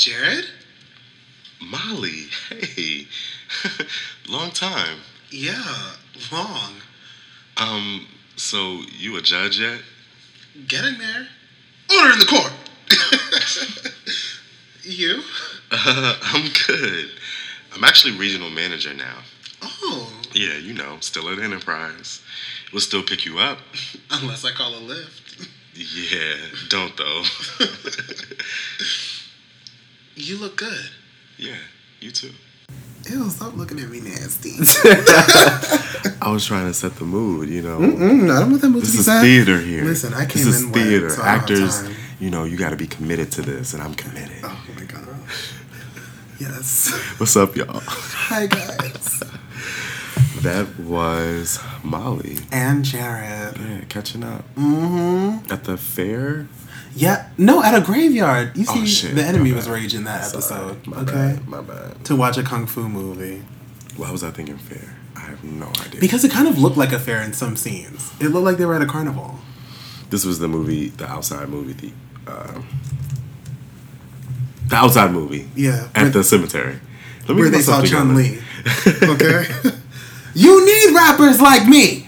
Jared? Molly, hey. Long time. Yeah, long. Um, so you a judge yet? Getting there. Order in the court. you? Uh, I'm good. I'm actually regional manager now. Oh, Yeah, you know, still at Enterprise. We'll still pick you up. unless I call a lift. Yeah, don't though. You look good. yeah, you too. Ew, stop looking at me nasty. I was trying to set the mood, you know. Mm-mm, I don't want that mood This to be is theater here. Listen, I came this is in wet, theater. so I don't have Actors, you know, you got to be committed to this, and I'm committed. Oh my god. Yes. What's up, y'all? Hi guys. That was Molly. And Jared. Yeah, catching up Mm-hmm. at the fair. Yeah. No, at a graveyard. You see, Oh, shit. the enemy was raging that episode. My okay. bad. My bad. To watch a kung fu movie. Why was I thinking fair? I have no idea. Because it kind of looked like a fair in some scenes. It looked like they were at a carnival. this was the movie, the outside movie, the uh, the outside movie Yeah. at where, the cemetery. Let me where they saw Chun Li. Okay. you need rappers like me.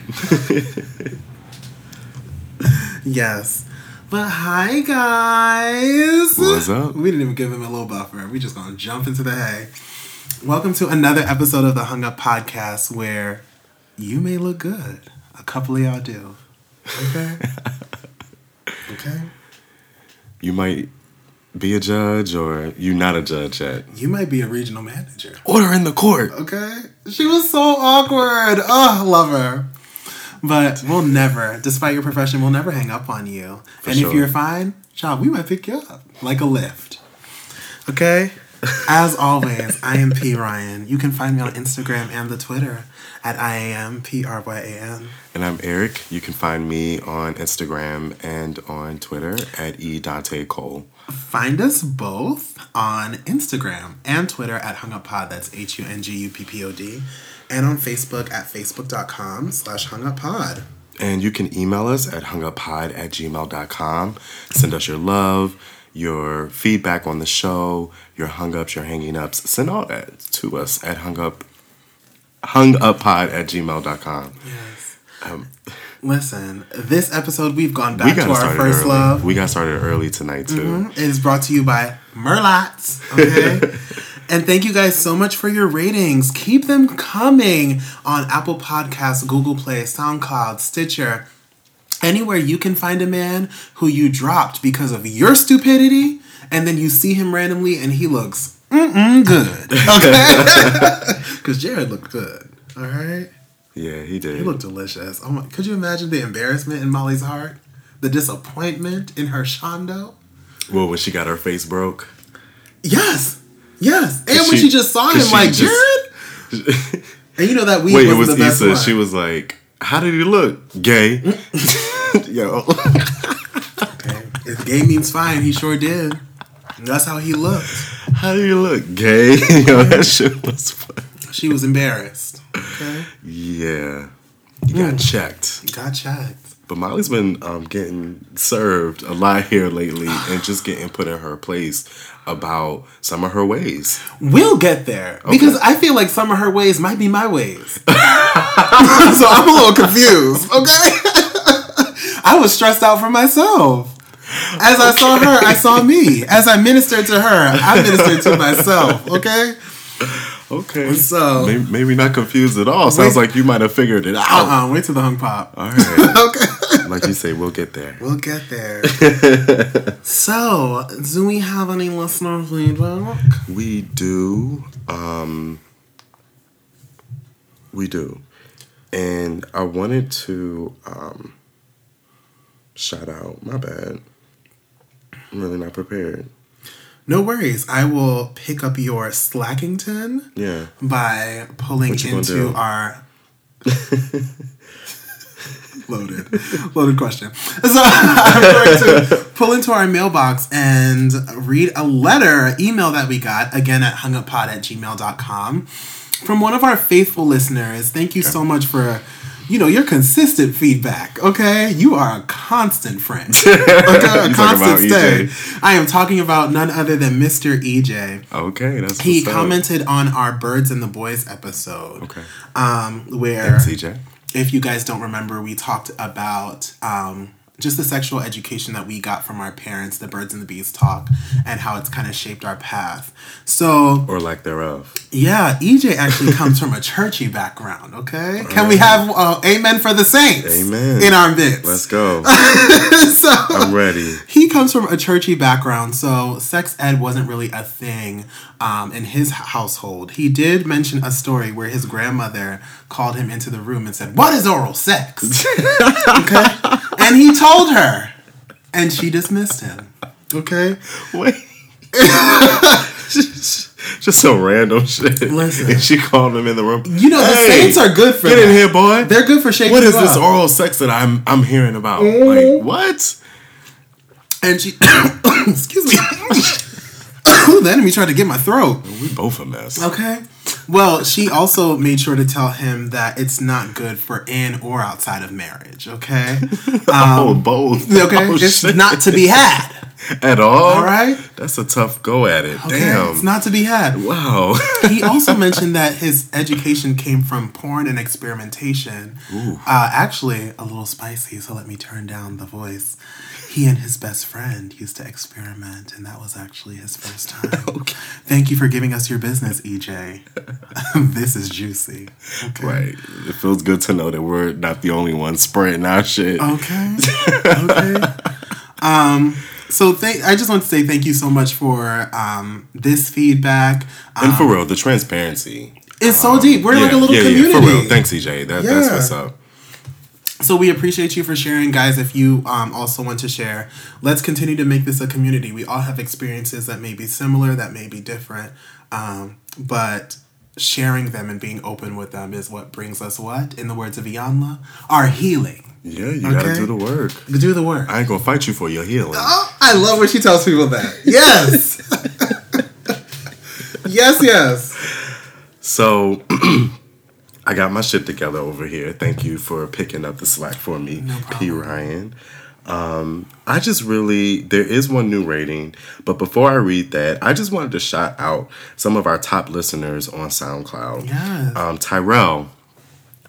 yes. But hi guys. What's up? We didn't even give him a little buffer. We just gonna jump into the hay. Welcome to another episode of the Hung Up Podcast where you may look good. A couple of y'all do. Okay? okay? You might be a judge, or you not a judge yet. You might be a regional manager. Order in the court. Okay? She was so awkward. Oh, love her. But we'll never, despite your profession, we'll never hang up on you. and sure. if you're fine, child, we might pick you up like a lift. Okay? As always, I am P Ryan. You can find me on Instagram and the Twitter at I am P R Y A N. And I'm Eric. You can find me on Instagram and on Twitter at e Dante Cole. Find us both on Instagram and Twitter at HungUpPod. That's H U N G U P P O D. And on Facebook at facebook.com slash HungUpPod. And you can email us at hunguppod at gmail.com. Send us your love, your feedback on the show, your hung ups, your hanging ups. Send all that to us at hungup, hunguppod at gmail.com. Yes. Um, Listen, this episode we've gone back got to our first early. love. Mm-hmm. We got started early tonight, too. It is brought to you by Merlots. Okay. and thank you guys so much for your ratings. Keep them coming on Apple Podcasts, Google Play, SoundCloud, Stitcher, anywhere you can find a man who you dropped because of your stupidity, and then you see him randomly and he looks mm-mm good. Okay. Because Jared looked good. All right. Yeah, he did. He looked delicious. Oh my! Could you imagine the embarrassment in Molly's heart, the disappointment in her shondo? well, when she got her face broke. Yes, yes. And when she- she just saw him like Jared, and you know that we Wait, it was the best Issa. one. She was like, How did he look? Gay. Yo. okay. If gay means fine, he sure did. That's how he looked. How do you look? Gay? Yo, that mm-hmm. shit was fun. She was embarrassed. Okay, Yeah. You got checked. got checked. But Molly's been um, getting served a lot here lately and just getting put in her place about some of her ways. We'll get there because I feel like some of her ways might be my ways. so I'm a little confused. Okay, I was stressed out for myself. As I saw her, I saw me. As I ministered to her, I ministered to myself. Okay. Okay. So- maybe, maybe not confused at all. Sounds Wait. like you might have figured it out. Uh uh Wait till the hung pop. All right. Okay. like you say, we'll get there. We'll get there. so, do we have any listener feedback? We do. Um, we do. And I wanted to um, shout out, my bad. I'm really not prepared. No worries. I will pick up your Slackington Yeah. by pulling What you gonna into our loaded loaded question. So I'm going to pull into our mailbox and read a letter email that we got again at hunguppod at gmail.com from one of our faithful listeners. Thank you so much for you know, your consistent feedback. Okay, you are a constant friend. Okay, a constant stay. EJ? I am talking about none other than Mr. EJ. Okay, that's He what's up. commented on our Birds and the Boys episode. Okay. Um, where CJ. if you guys don't remember, we talked about um, just the sexual education that we got from our parents, the birds and the bees talk, and how it's kind of shaped our path. So, Or lack thereof. yeah, EJ actually comes from a churchy background, okay? Can we have uh, amen for the saints Amen. in our midst? Let's go. so, I'm ready. he comes from a churchy background, so sex ed wasn't really a thing um, in his household. He did mention a story where his grandmother called him into the room and said, What is oral sex? okay? And he told her, and she dismissed him. Okay? Wait. Just some random shit. Listen. And she called him in the room. You know, the Hey, saints are good for Get that. in here, boy. They're good for shaking What is this up. oral sex that I'm I'm hearing about? Mm-hmm. Like what? And she, excuse me. the enemy tried to get my throat. We both a mess. Okay. Well, she also made sure to tell him that it's not good for in or outside of marriage. Okay. oh, both. Okay. Oh, it's shit. not to be had. at all. All right. That's a tough go at it. Okay. Damn. It's not to be had. wow. He also mentioned that his education came from porn and experimentation. Uh, actually, a little spicy, so let me turn down the voice. He and his best friend used to experiment, and that was actually his first time. okay. Thank you for giving us your business, EJ. this is juicy. Okay. right. It feels good to know that we're not the only ones spreading our shit. Okay. Okay. um, so th- I just want to say thank you so much for um, this feedback. Um, and for real, the transparency. it's so deep. We're like a little yeah, community. Yeah, for real. Thanks, EJ. That, That's what's up. So we appreciate you for sharing, guys. If you um, also want to share, let's continue to make this a community. We all have experiences that may be similar, that may be different, um, but sharing them and being open with them is what brings us what, in the words of Iyanla, our healing. Yeah, you gotta do the work. Do the work. I ain't gonna fight you for your healing. Oh, I love when she tells people that. Yes. yes, yes. So I got my shit together over here. Thank you for picking up the slack for me, No P. Ryan. Um, I just really there is one new rating, but before I read that, I just wanted to shout out some of our top listeners on SoundCloud. Yes. Um, Tyrell,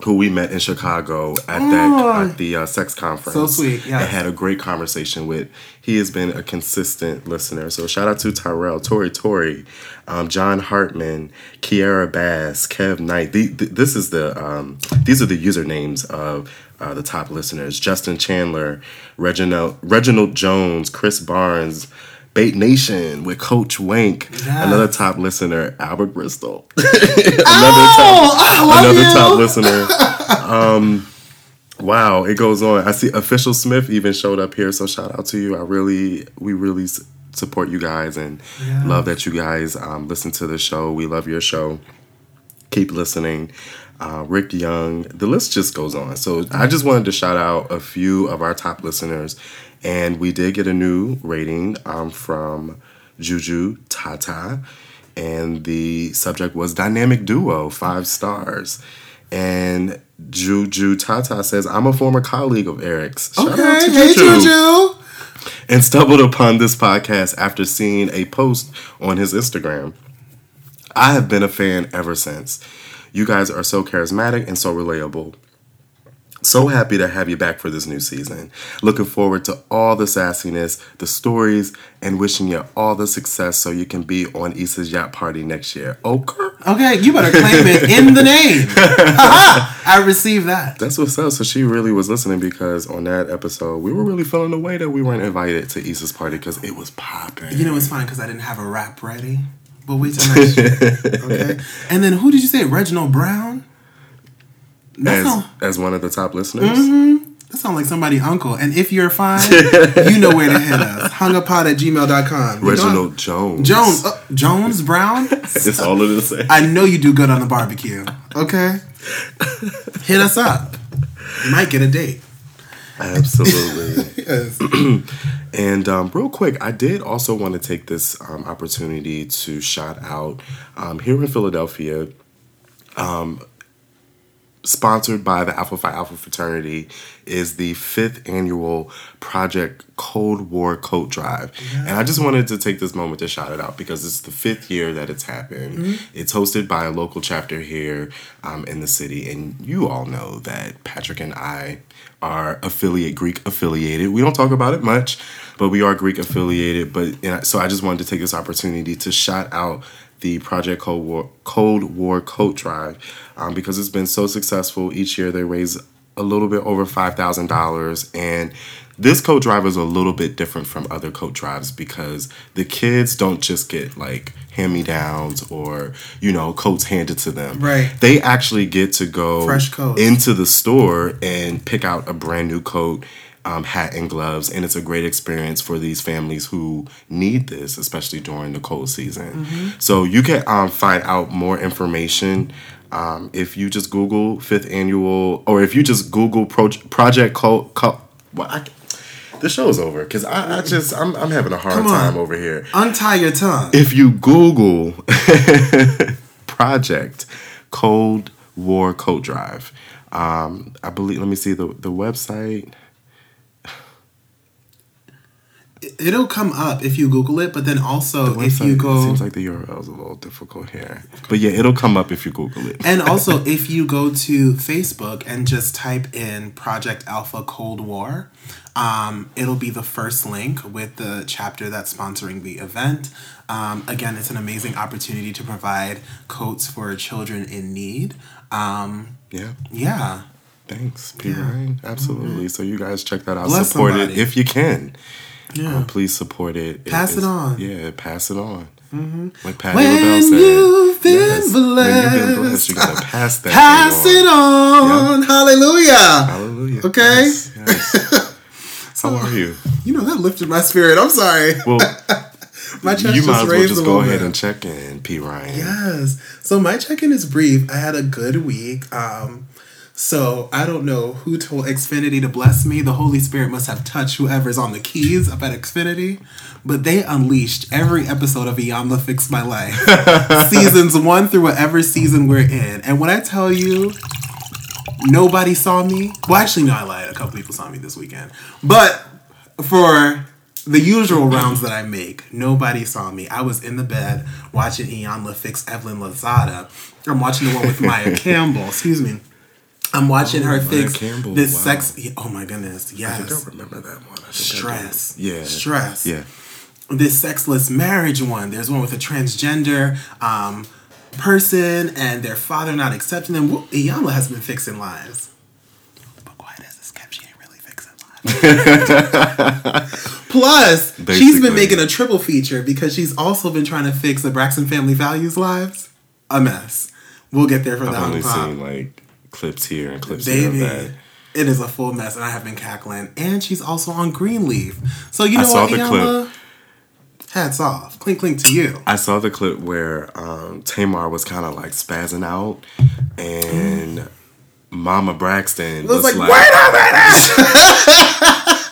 who we met in Chicago at Oh. that at the uh, sex conference. So sweet, yes. And had a great conversation with. He has been a consistent listener. So shout out to Tyrell, Tori Tori, um, John Hartman, Kiara Bass, Kev Knight. The, th- this is the um, these are the usernames of uh, the top listeners: Justin Chandler, Reginald Reginald Jones, Chris Barnes. Bait Nation with Coach Wank, another top listener, Albert Bristol. another Oh, love another you. top listener. Um, wow, it goes on. I see official Smith even showed up here, so shout out to you. I really, we really support you guys and Yeah. love that you guys um, listen to the show. We love your show. Keep listening. Uh, Rick Young, the list just goes on. So I just wanted to shout out a few of our top listeners, and we did get a new rating um, from Juju Tata, and the subject was dynamic duo, five stars. And Juju Tata says, "I'm a former colleague of Eric's." Shout out Okay. to Hey, Juju. and stumbled upon this podcast after seeing a post on his Instagram. I have been a fan ever since. You guys are so charismatic and so relatable. So happy to have you back for this new season. Looking forward to all the sassiness, the stories, and wishing you all the success so you can be on Issa's yacht party next year. Okay. Okay, you better claim it in the name. I received that. That's what's up. So she really was listening because on that episode, we were really feeling the way that we weren't invited to Issa's party because it was popping. You know, it's fine because I didn't have a rap ready. But wait till next year. Okay. And then who did you say? Reginald Brown? As, sound, as one of the top listeners. that sounds like somebody uncle. And if you're fine, you know where to hit us. hunguppod at gmail.com. You know- Reginald Jones. Jones. Uh, Jones Brown? It's all of the same. I know you do good on the barbecue. Okay? Hit us up. You might get a date. Absolutely. Yes. and um, real quick, I did also want to take this um, opportunity to shout out um, here in Philadelphia. Um, sponsored by the Alpha Phi Alpha fraternity, is the fifth annual Project Cold War Coat Drive. And I just wanted to take this moment to shout it out because it's the fifth year that it's happened. Mm-hmm. It's hosted by a local chapter here um, in the city. And you all know that Patrick and I are affiliate Greek affiliated. We don't talk about it much, but we are Greek affiliated. But and I- so I just wanted to take this opportunity to shout out the Project Cold War Cold War Coat Drive um, because it's been so successful. Each year they raise a little bit over five thousand dollars, and this coat drive is a little bit different from other coat drives because the kids don't just get like hand me downs or you know coats handed to them. Right. They actually get to go Fresh coats. into the store and pick out a brand new coat. Um, hat and gloves, and it's a great experience for these families who need this, especially during the cold season. So you can um, find out more information um, if you just Google fifth annual, or if you just Google Pro- Project Co. Co- well, I, the show is over because I, I just I'm, I'm having a hard time over here. Untie your tongue. If you Google Project Cold War Coat Drive, um, I believe. Let me see the the website. It'll come up if you Google it, but then also if Website, you go, it seems like the URL is a little difficult here, but yeah, it'll come up if you Google it. and also if you go to Facebook and just type in Project Alpha Cold War, um, it'll be the first link with the chapter that's sponsoring the event. Um, again, it's an amazing opportunity to provide coats for children in need. Um, yeah. yeah. Thanks, P. Yeah. Absolutely. So you guys check that out. Bless support somebody. it if you can. Yeah. Um, please support it. Pass it is- on. Yeah, pass it on. Like Patty When LaBelle said. you've been yes, When you've been blessed, blessed, you gotta pass that. On. Pass it on. Hallelujah. Hallelujah. Okay. Yes, yes. How are you? You know, that lifted my spirit. I'm sorry. Well, My chest you just might as well just go ahead and check in, P. Ryan. Yes. So my check-in is brief. I had a good week. Um, so I don't know who told Xfinity to bless me. The Holy Spirit must have touched whoever's on the keys up at Xfinity. But they unleashed every episode of Iyanla Fix My Life. Seasons one through whatever season we're in. And when I tell you nobody saw me, well actually no, I lied. A couple people saw me this weekend. But for the usual rounds that I make, nobody saw me. I was in the bed watching Iyanla fix Evelyn Lozada. I'm watching the one with Maia Campbell. Excuse me. I'm watching Oh, her fix Campbell, this wow. sex. Oh my goodness! Yeah. I don't remember that one. I think I do. stress. Yeah. stress. Yeah. This sexless marriage one. There's one with a transgender um, person and their father not accepting them. Woo, Iyanla has been fixing lives. But quiet as this kept, she ain't really fixing lives. Plus, she's Basically. been making a triple feature because she's also been trying to fix the Braxton family values lives. A mess. We'll get there for I've that only one. seen like clips here and clips here Baby, of that. it is a full mess, and I have been cackling. And she's also on Greenleaf. So you know I saw what, the clip. Hats off. Clink clink to you. I saw the clip where um, Tamar was kind of like spazzing out, and Mama Braxton was was, like, like, wait a minute!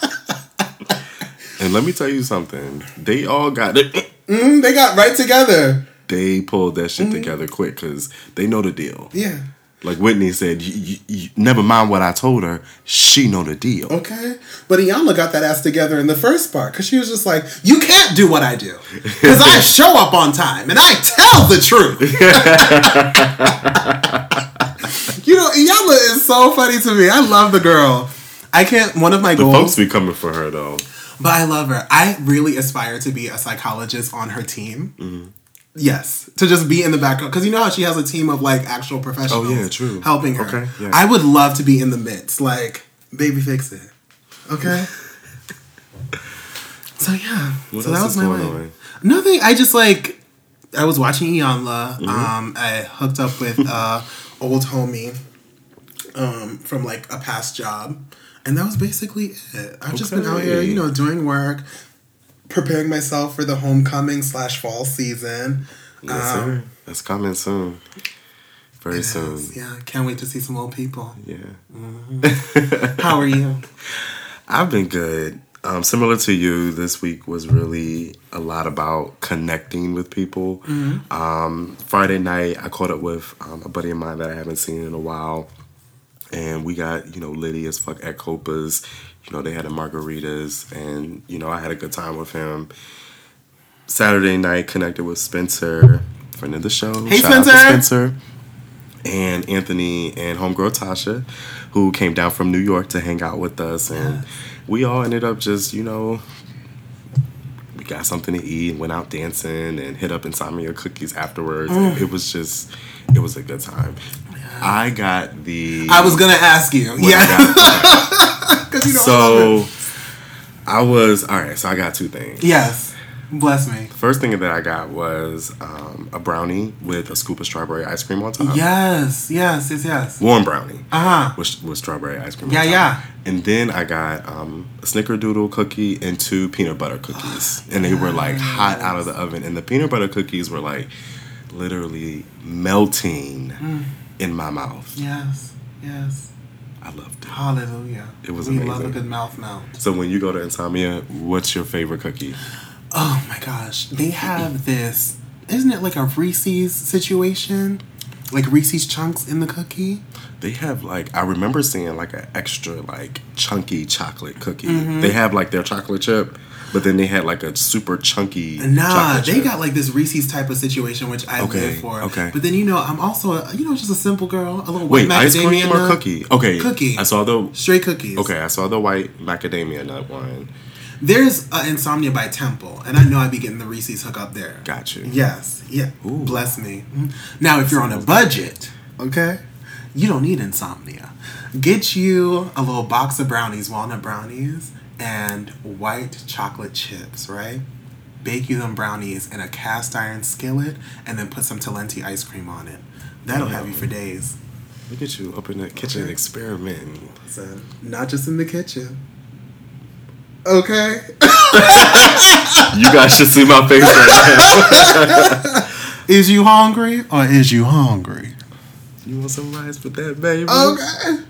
and let me tell you something. They all got it. Mm, they got right together. They pulled that Mm-hmm. shit together quick because they know the deal. Yeah. Like Whitney said, you, you, you, never mind what I told her. She know the deal. Okay. But Iyanla got that ass together in the first part because she was just like, you can't do what I do. Because I show up on time and I tell the truth. you know, Iyanla is so funny to me. I love the girl. I can't, one of my The goals. folks be coming for her though. But I love her. I really aspire to be a psychologist on her team. Mm-hmm. Yes, to just be in the background because you know how she has a team of like actual professionals. Oh, yeah, true. helping her. Okay, yeah. I would love to be in the midst, like baby, fix it. Okay. so yeah, What so that was my going way. Nothing. I just like I was watching Iyanla. Mm-hmm. Um, I hooked up with uh old homie um from like a past job, and that was basically it. I've just been out here, you know, doing work, preparing myself for the homecoming slash fall season. Yes, Um, sir. That's coming soon. Very soon. Yeah, can't wait to see some old people. Yeah. How are you? I've been good. Um, similar to you, this week was really a lot about connecting with people. Um, Friday night, I caught up with um, a buddy of mine that I haven't seen in a while. and we got you know Lydia's fuck at Copa's. You know they had the margaritas, and you know I had a good time with him. Saturday night connected with Spencer, friend of the show. Hey, Shout out to Spencer. Spencer and Anthony and homegirl Tasha, who came down from New York to hang out with us, and we all ended up just you know we got something to eat and went out dancing and hit up Insomnia cookies afterwards. Mm. It was just it was a good time. I got the I was gonna ask you. Yeah, I got. because you know. I love it. so I was all right. So I got two things. yes, bless me. First thing that I got was um, a brownie with a scoop of strawberry ice cream on top. Yes, yes, yes, yes. Warm brownie. Uh huh. with, with strawberry ice cream. Yeah, on top. yeah. And then I got um, a snickerdoodle cookie and two peanut butter cookies, and they were like hot out of the oven. And the peanut butter cookies were like literally melting Mm. in my mouth. Yes, yes. I loved it. Hallelujah. It was we love a amazing. good mouth melt. So when you go to Insomnia, what's your favorite cookie? Oh my gosh, they have this. Isn't it like a Reese's situation? Like Reese's chunks in the cookie. They have like I remember seeing like an extra like chunky chocolate cookie. Mm-hmm. They have like their chocolate chip, but then they had like a super chunky. Nah, they chip. got like this Reese's type of situation, which I Okay, live for. okay. But then you know, I'm also a, you know just a simple girl, a little white Wait, ice cream or nut. cookie? Okay, Cookie. I saw the Straight cookies. okay. I saw the white macadamia nut one. There's uh, Insomnia by Temple, and I know I'd be getting the Reese's hook up there. Got you. Yes. Yeah. Ooh. Bless me. Mhm. Now, if you're on a budget, okay, you don't need insomnia. Get you a little box of brownies, walnut brownies, and white chocolate chips, right? Bake you them brownies in a cast iron skillet, and then put some Talenti ice cream on it. That'll have you for days. Look at you up in the kitchen Okay. experimenting. So, not just in the kitchen. Okay. You guys should see my face right now. Is you hungry or is you hungry? You want some rice with that, baby? Okay.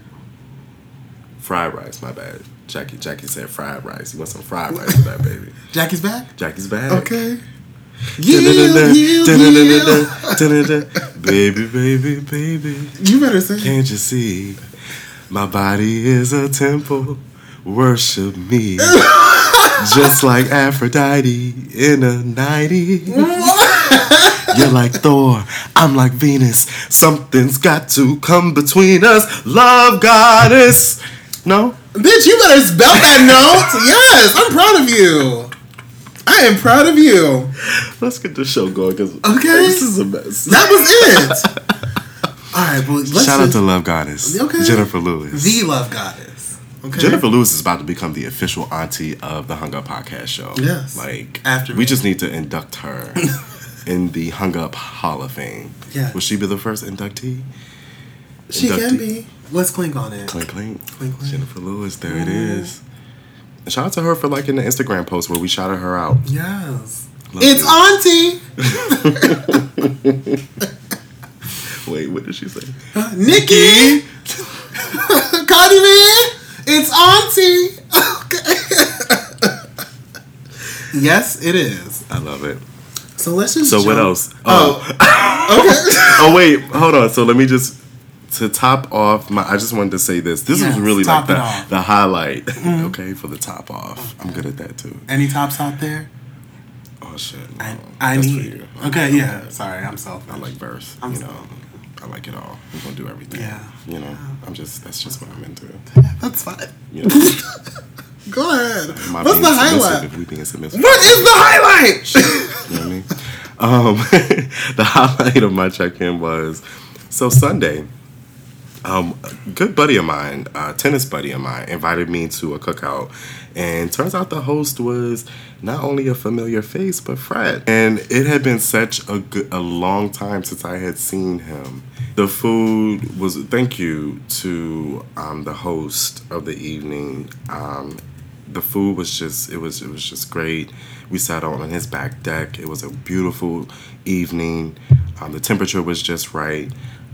Fried rice. My bad. Jackie. Jackie said fried rice. You want some fried rice with that, baby? Jackie's back? Jackie's back. Okay. Baby, baby, baby. You better say. Can't you see? My body is a temple. Worship me. Just like Aphrodite in a 90. You're like Thor. I'm like Venus. Something's got to come between us. Love goddess. No? Bitch, you better spell that note. yes, I'm proud of you. I am proud of you. Let's get the show going because Okay. this is a mess. That was it. All right, well, let's Shout out to Love Goddess. Okay. Jennifer Lewis. the love goddess. Okay. Jennifer Lewis is about to become the official auntie of the Hung Up podcast show. Yes. Like After we me. just need to induct her in the Hung Up Hall of Fame. Yes. Will she be the first inductee? She inductee? can be. Let's clink on it. Clink clink. Clink, clink. Jennifer Lewis, there it is. And Shout out to her for liking the Instagram post where we shouted her out. Yes. Love it's. Auntie Wait, what did she say? Nikki. Cardi B. It's Auntie. Okay. yes, it is. I love it. So let's just. So what jump- else? Oh. oh. okay. oh wait, hold on. So let me just to top off my. I just wanted to say this. This Yes, is really like the. Mm-hmm. the highlight. okay, for the top off. I'm good at that too. Any tops out there? Oh shit. no. I, I That's for need. you. Okay, yeah. Sorry, I'm selfish. I like verse. I'm you know, sorry. I like it all. We're gonna do everything. Yeah. You know, I'm just. That's just what I'm into. That's fine. You know, Go ahead. I What's the highlight? We being submissive. What is the highlight? You know what I mean? Um, the highlight of my check-in was so Sunday. Um, a good buddy of mine, a tennis buddy of mine, invited me to a cookout, and turns out the host was not only a familiar face but Fred, and it had been such a good, a long time since I had seen him. The food was thank you to um, the host of the evening. Um, the food was just it was it was just great. We sat on his back deck. It was a beautiful evening. Um, the temperature was just right.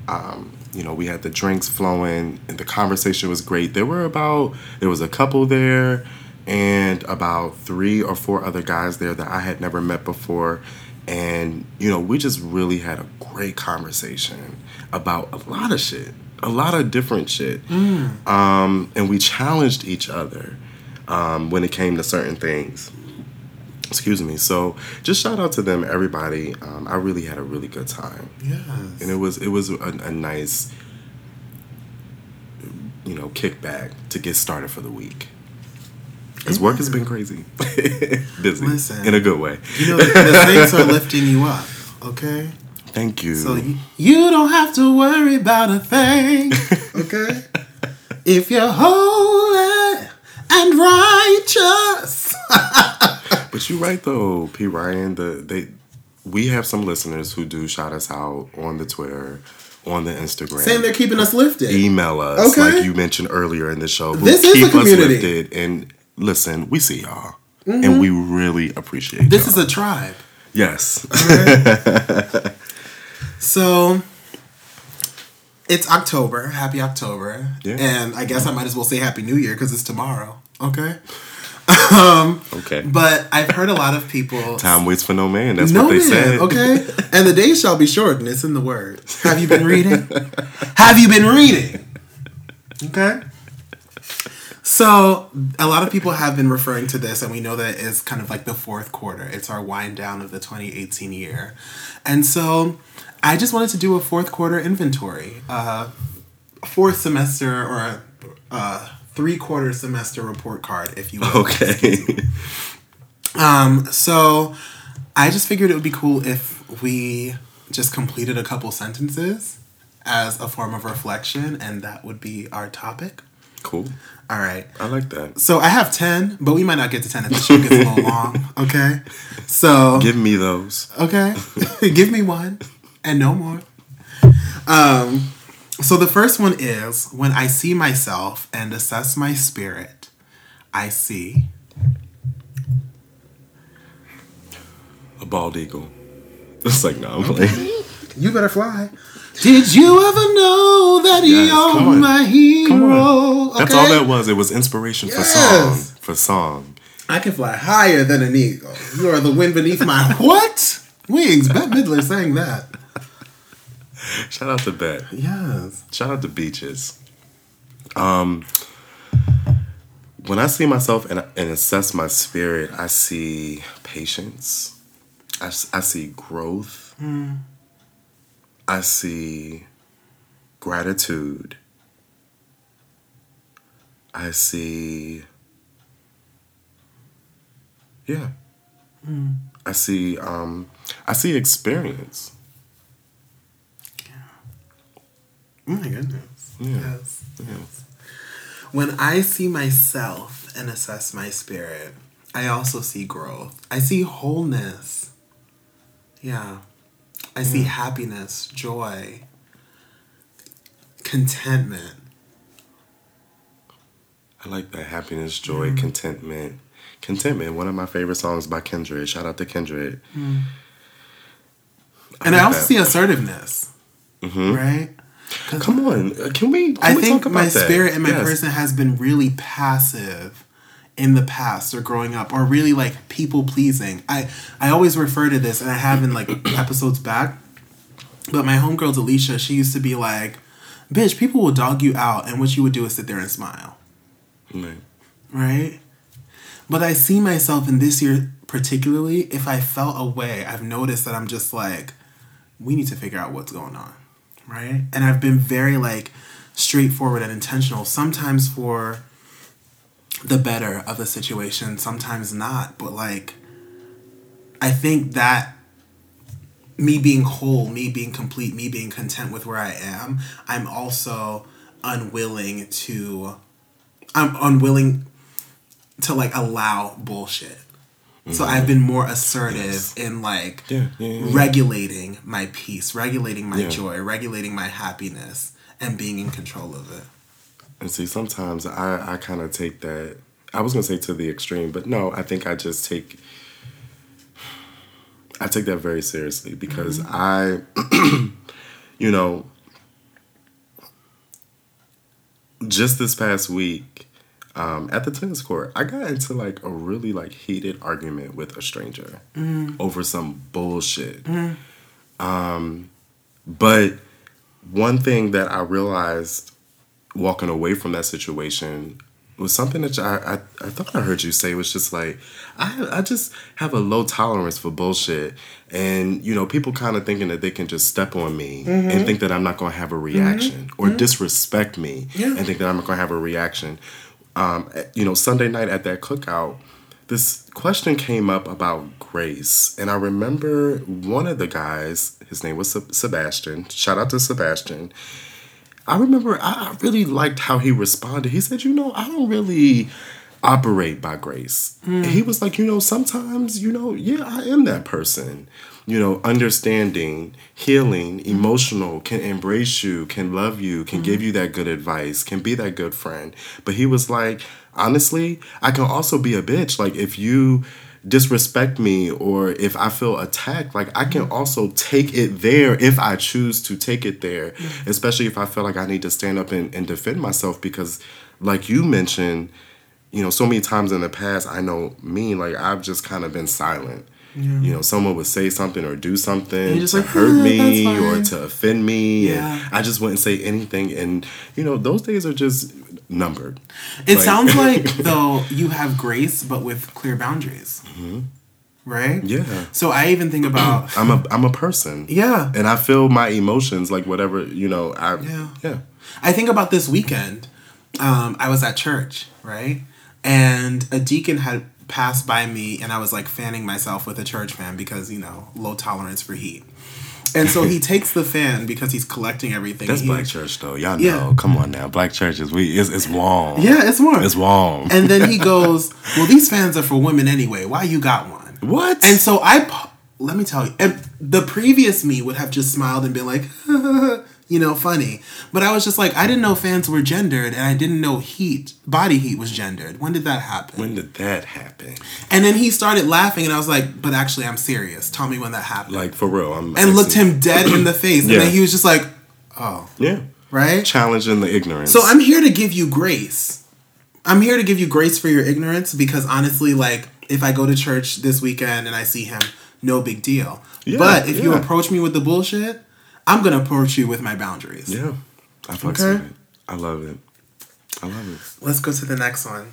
Um, you know, we had the drinks flowing, and the conversation was great. There were about there was a couple there, and about three or four other guys there that I had never met before, and you know, we just really had a great conversation about a lot of shit. a lot of different shit. Um, and we challenged each other um, when it came to certain things. Excuse me. So just shout out to them, everybody. Um, I really had a really good time, Yes. and it was it was a, a nice, you know, kickback to get started for the week. Because work has been crazy, busy Listen. in a good way. You know, the, the things are lifting you up, okay? Thank you. So you, you don't have to worry about a thing, okay? if you're holy and righteous. But you're right though, P. Ryan. The they we have some listeners who do shout us out on the Twitter, on the Instagram. Saying they're keeping us lifted. email us Okay. like you mentioned earlier in the show. This is a keep us community. lifted and listen, we see y'all. Mm-hmm. And we really appreciate This y'all. is a tribe. Yes. So it's October. Happy October. Yeah. And I guess I might as well say Happy New Year because it's tomorrow. Okay. Okay. But I've heard a lot of people. Time waits for no man. That's no what they man, said. okay? And the days shall be shortened. It's in the word. Have you been reading? Have you been reading? Okay. So a lot of people have been referring to this, and we know that it is kind of like the fourth quarter. It's our wind down of the 2018 year, and so I just wanted to do a fourth quarter inventory, uh, fourth semester or a uh, three quarter semester report card, if you will. Okay. Um, so I just figured it would be cool if we just completed a couple sentences as a form of reflection, and that would be our topic. cool. All right. I like that. So I have 10, but we might not get to 10 if the show gets a little long. Okay. So, Give me those. okay. Give me one and no more. Um, so the first one is when I see myself and assess my spirit, I see. A bald eagle. It's like, no, I'm playing. You better fly. Did you ever know that Yes, you're on. my hero? Come on. That's all that was. It was inspiration for Yes. song. For song. I can fly higher than an eagle. You are the wind beneath my what? Wings. Bette Midler sang that. Shout out to Bette. Yes. Shout out to Beaches. Um, when I see myself and, and assess my spirit, I see patience. I, I see growth. I see gratitude. I see, yeah. I see, um, I see experience. Oh my goodness. Yeah. Yes. Yeah. When I see myself and assess my spirit, I also see growth. I see wholeness. Yeah. I see happiness, joy, contentment. I like that happiness, joy, contentment. Contentment, one of my favorite songs by Kendrick. Shout out to Kendrick. Hmm. And I, like also that. see assertiveness. Mm-hmm. Right? Come on, uh, can we? Can I we think my that? spirit and my Yes. person has been really passive in the past or growing up or really like people pleasing. I I always refer to this and I have in like episodes back. But my homegirl Alicia, she used to be like, "Bitch, people will dog you out and what you would do is sit there and smile." Right. right? But I see myself in this year particularly, if I felt away, I've noticed that I'm just like, we need to figure out what's going on, right? And I've been very like straightforward and intentional, sometimes for the better of the situation, sometimes not. But like, I think that me being whole, me being complete, me being content with where I am, I'm also unwilling to I'm unwilling to like allow bullshit. So I've been more assertive Yes. in like Yeah, yeah, yeah, regulating my peace, regulating my joy, regulating my happiness, and being in control of it. And see, sometimes I, I kind of take that. I was gonna say to the extreme, but no, I think I just take. I take that very seriously because mm-hmm. I, you know, just this past week, um, at the tennis court, I got into like a really like heated argument with a stranger over some bullshit. Um, but one thing that I realized walking away from that situation was something that I, I, I thought I heard you say was just like I I just have a low tolerance for bullshit and you know people kind of thinking that they can just step on me Mm-hmm. and think that I'm not going to have a reaction or disrespect me Yeah. and think that I'm not going to have a reaction. Um, you know, Sunday night at that cookout, this question came up about grace, and I remember one of the guys. His name was Sebastian. Shout out to Sebastian. I remember I really liked how he responded. He said, "You know, I don't really operate by grace." And he was like, "You know, sometimes, you know, yeah, I am that person. You know, understanding, healing, mm-hmm. emotional, can embrace you, can love you, can give mm-hmm. you that good advice, can be that good friend." But he was like, "Honestly, I can also be a bitch. Like if you disrespect me or if I feel attacked, like I can mm-hmm. also take it there if I choose to take it there, especially if I feel like I need to stand up and, and defend myself because, like you mentioned, you know, so many times in the past, I know me, like I've just kind of been silent. You know, someone would say something or do something just to like, hurt "Ah, me or to offend me, Yeah. and I just wouldn't say anything. And you know, those days are just numbered. It Like- sounds like though you have grace, but with clear boundaries, right? Mm-hmm. Yeah. So I even think about I'm a I'm a person. yeah. and I feel my emotions like whatever you know. I Yeah. yeah I think about this weekend. Um, I was at church, right? And a deacon had passed by me, and I was like fanning myself with a church fan because, you know, low tolerance for heat. And so he takes the fan because he's collecting everything. That's He- black church though. Y'all Yeah. know. Come on now, black churches. We it's, it's warm. Yeah, it's warm. It's warm. And then he goes, Well, these fans are for women anyway. Why you got one? what? And so I let me tell you, and the previous me would have just smiled and been like, you know, funny. But I was just like, I didn't know fans were gendered, and I didn't know heat, body heat was gendered. When did that happen? when did that happen? and then he started laughing, and I was like, but actually, I'm serious. Tell me when that happened. Like for real. I'm and looked him dead in the face, and Yeah. then he was just like, oh, Yeah. right? Challenging the ignorance. So I'm here to give you grace. I'm here to give you grace for your ignorance because honestly, like if I go to church this weekend and I see him, no big deal. Yeah, but if you approach me with the bullshit, I'm gonna approach you with my boundaries. Yeah. I fucks Okay. with it. I love it. I love it. Let's go to the next one.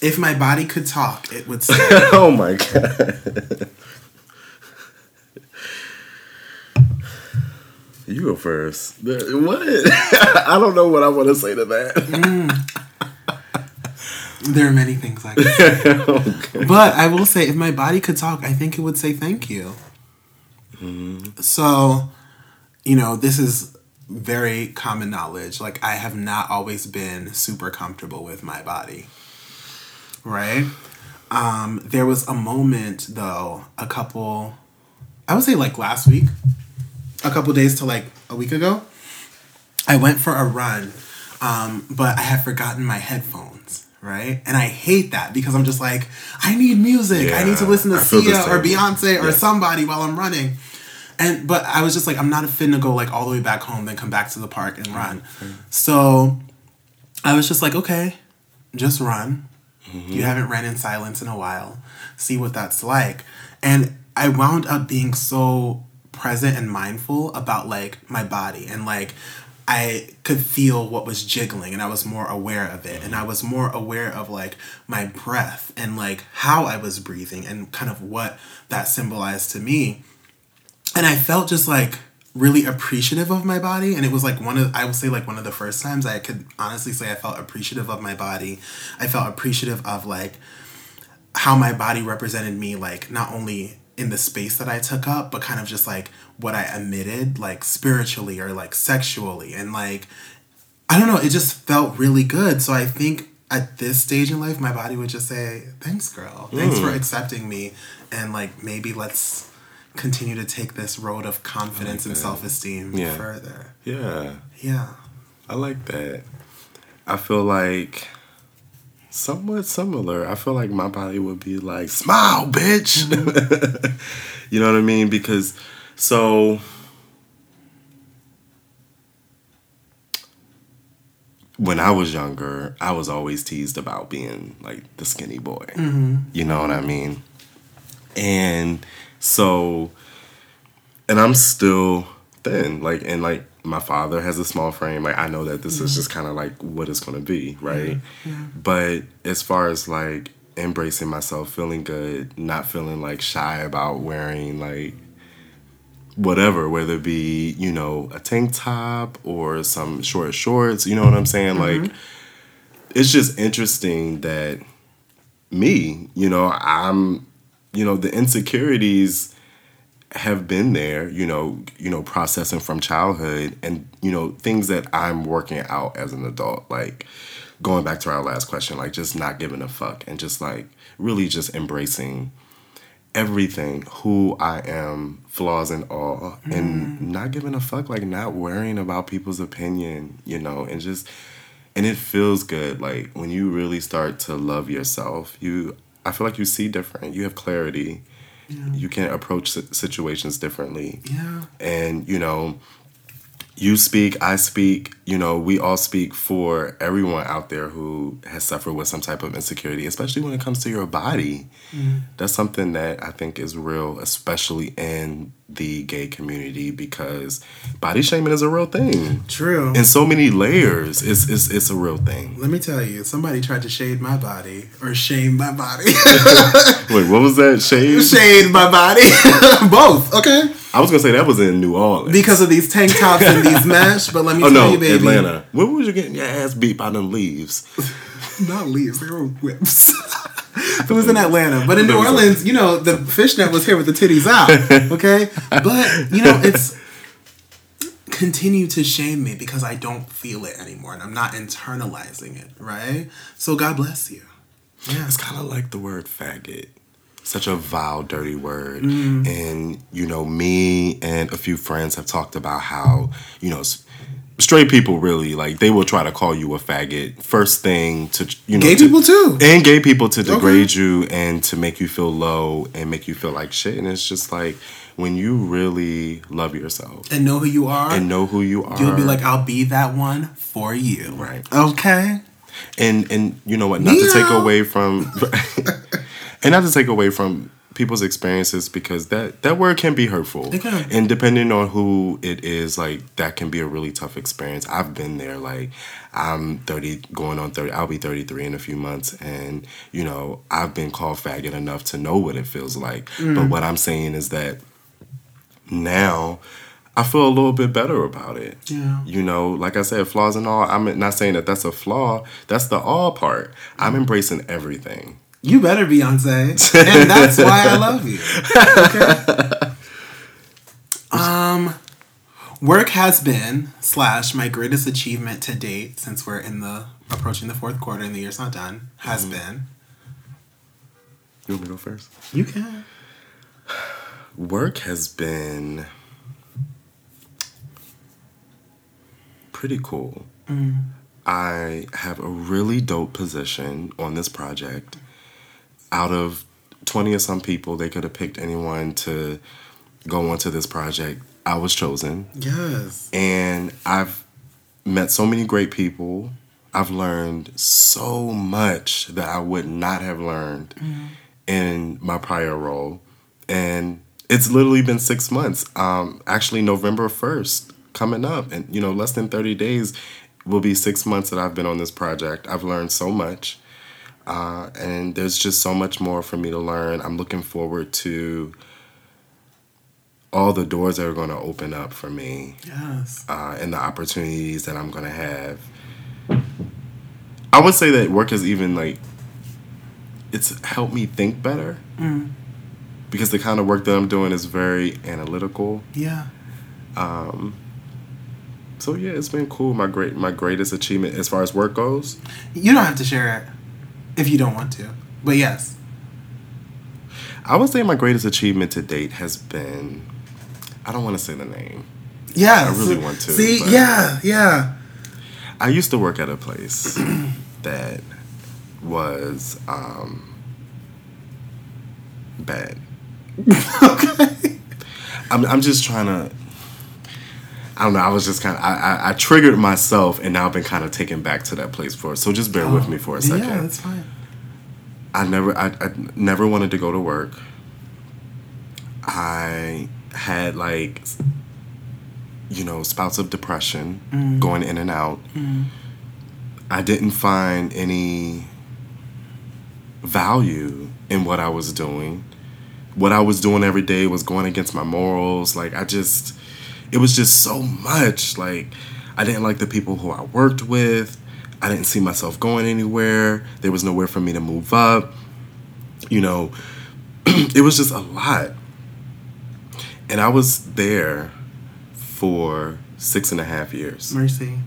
If my body could talk, it would say, oh my god. You go first. What? I don't know what I want to say to that. Mm. "There are many things I could say." But I will say, if my body could talk, I think it would say thank you. Mm-hmm. So, you know, this is very common knowledge. Like, I have not always been super comfortable with my body. Right? Um, there was a moment, though, a couple, I would say like last week, a couple days to like a week ago, I went for a run, um, but I had forgotten my headphones. Right, and I hate that because I'm just like, I need music. I need to listen to I feel the Sia or. Beyonce or Yeah. somebody while I'm running. And but I was just like, I'm not a fit to go like all the way back home, then come back to the park and run. So I was just like, okay, just run. Mm-hmm. You haven't ran in silence in a while. See what that's like. And I wound up being so present and mindful about like my body and like I could feel what was jiggling and I was more aware of it and I was more aware of like my breath and like how I was breathing and kind of what that symbolized to me and I felt just like really appreciative of my body. And it was like one of I would say like one of the first times I could honestly say I felt appreciative of my body. I felt appreciative of like how my body represented me like not only in the space that I took up but kind of just like what I emitted like spiritually or like sexually. And like I don't know it just felt really good. So I think at this stage in life my body would just say thanks girl. Thanks for mm. accepting me. And like maybe let's continue to take this road of confidence and self-esteem Yeah. further Yeah. yeah I like that. I feel like somewhat similar. I feel like my body would be like, smile, bitch. you know what I mean? Because so when I was younger, I was always teased about being like the skinny boy. Mm-hmm. You know what I mean? And so and I'm still thin. Like and like my father has a small frame. Like I know that this is mm-hmm. just kind of like what it's gonna be, right? Yeah. But as far as like embracing myself, feeling good, not feeling like shy about wearing like whatever, whether it be you know a tank top or some short shorts, you know what I'm saying? Mm-hmm. Like it's just interesting that me, you know, I'm, you know, the insecurities have been there, you know, you know, processing from childhood and, you know, things that I'm working out as an adult. Like going back to our last question, like just not giving a fuck and just like really just embracing everything, who I am, flaws and all, and mm. not giving a fuck, like not worrying about people's opinion, you know, and just and it feels good like when you really start to love yourself you i feel like you see different. You have clarity. You can approach situations differently. Yeah. and you know you speak i speak you know we all speak for everyone out there who has suffered with some type of insecurity especially when it comes to your body. Mm-hmm. That's something that i think is real especially in the gay community because body shaming is a real thing True. in so many layers it's, it's, it's a real thing Let me tell you, somebody tried to shade my body or shame my body. wait what was that shade shade my body. Both, okay? i was gonna say that was in new orleans Because of these tank tops and these mesh, but let me oh tell no you, baby. atlanta when was you getting your ass beat by them leaves Not leaves, they were whips. It was in Atlanta. But in New There was a- Orleans, you know, the fishnet was here with the titties out. Okay? But, you know, it's continue to shame me because I don't feel it anymore and I'm not internalizing it, right? So God bless you. Yeah. It's kind of like the word faggot. Such a vile, dirty word. Mm. And, you know, me and a few friends have talked about how, you know, straight people really, like, they will try to call you a faggot first thing to, you know, Gay to- people too. And gay people to degrade you and to make you feel low and make you feel like shit. And it's just like, when you really love yourself And know who you are. and know who you are. You'll be like, I'll be that one for you. Right. Okay. and and you know what not to take away from and not to take away from people's experiences because that that word can be hurtful can. and depending on who it is like that can be a really tough experience i've been there like i'm 30 going on 30 i'll be 33 in a few months and you know i've been called faggot enough to know what it feels like mm. but what i'm saying is that now I feel a little bit better about it. Yeah. You know, like I said, flaws and all. I'm not saying that that's a flaw. That's the all part. I'm mm. embracing everything. You better, Beyonce. And that's why I love you. Okay. Um, work has been slash my greatest achievement to date since we're in the approaching the fourth quarter and the year's not done has been. You want me to go first? You can. Work has been pretty cool. I have a really dope position on this project. Out of 20 or some people, they could have picked anyone to go onto this project. I was chosen. Yes. and I've met so many great people. I've learned so much that I would not have learned in my prior role, and it's literally been six months. Um, actually, November first coming up, and you know, less than thirty days will be six months that I've been on this project. I've learned so much, uh, and there's just so much more for me to learn. I'm looking forward to all the doors that are going to open up for me Yes. uh, and the opportunities that I'm gonna have. I would say that work has even like it's helped me think better because the kind of work that I'm doing is very analytical. Yeah. Um, So yeah, it's been cool. My great my greatest achievement as far as work goes. You don't have to share it if you don't want to. But yes. I would say my greatest achievement to date has been I don't want to say the name. Yeah. I really want to, See, yeah, yeah. I used to work at a place that was um, bad. okay. I'm, I'm just trying to. I don't know. I was just kind of. I, I, I triggered myself, and now I've been kind of taken back to that place for. So just bear with me for a second. Yeah, that's fine. I never. I, I never wanted to go to work. I had like you know, spouts of depression mm. going in and out. Mm. I didn't find any value in what I was doing. What I was doing every day was going against my morals. Like, I just, it was just so much. Like, I didn't like the people who I worked with. I didn't see myself going anywhere. There was nowhere for me to move up. You know, it was just a lot. And I was there for six and a half years. Mercy.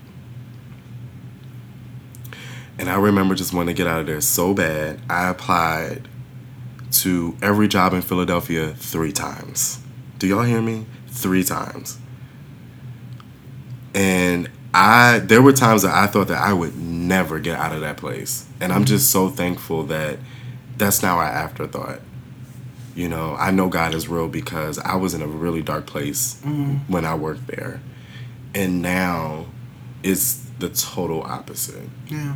And I remember just wanting to get out of there so bad. I applied to every job in Philadelphia three times. Do y'all hear me? Three times. And I there were times that I thought that I would never get out of that place. And I'm just so thankful that that's now an afterthought. You know, I know God is real because I was in a really dark place mm-hmm. when I worked there. And now it's the total opposite. Yeah.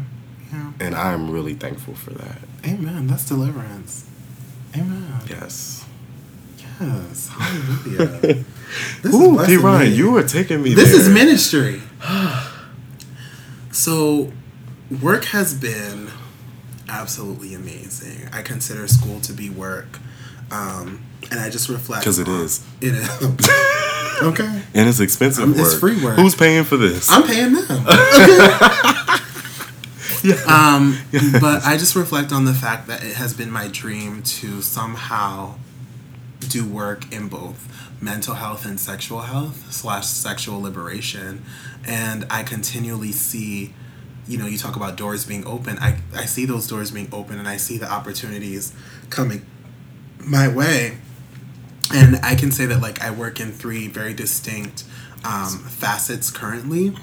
Yeah. And I'm really thankful for that. Amen. That's deliverance. Amen. Yes. Yes. Hallelujah. this Ooh, P. Ryan, me. you were taking me This there. is ministry. so, work has been absolutely amazing. I consider school to be work. Um, and I just reflect because on- is. It is. okay. And it's expensive Um, work. it's free work. Who's paying for this? I'm paying them. Um, but I just reflect on the fact that it has been my dream to somehow do work in both mental health and sexual health slash sexual liberation, and I continually see. You know, you talk about doors being open. I, I see those doors being open and I see the opportunities coming my way. And I can say that, like, I work in three very distinct um, facets currently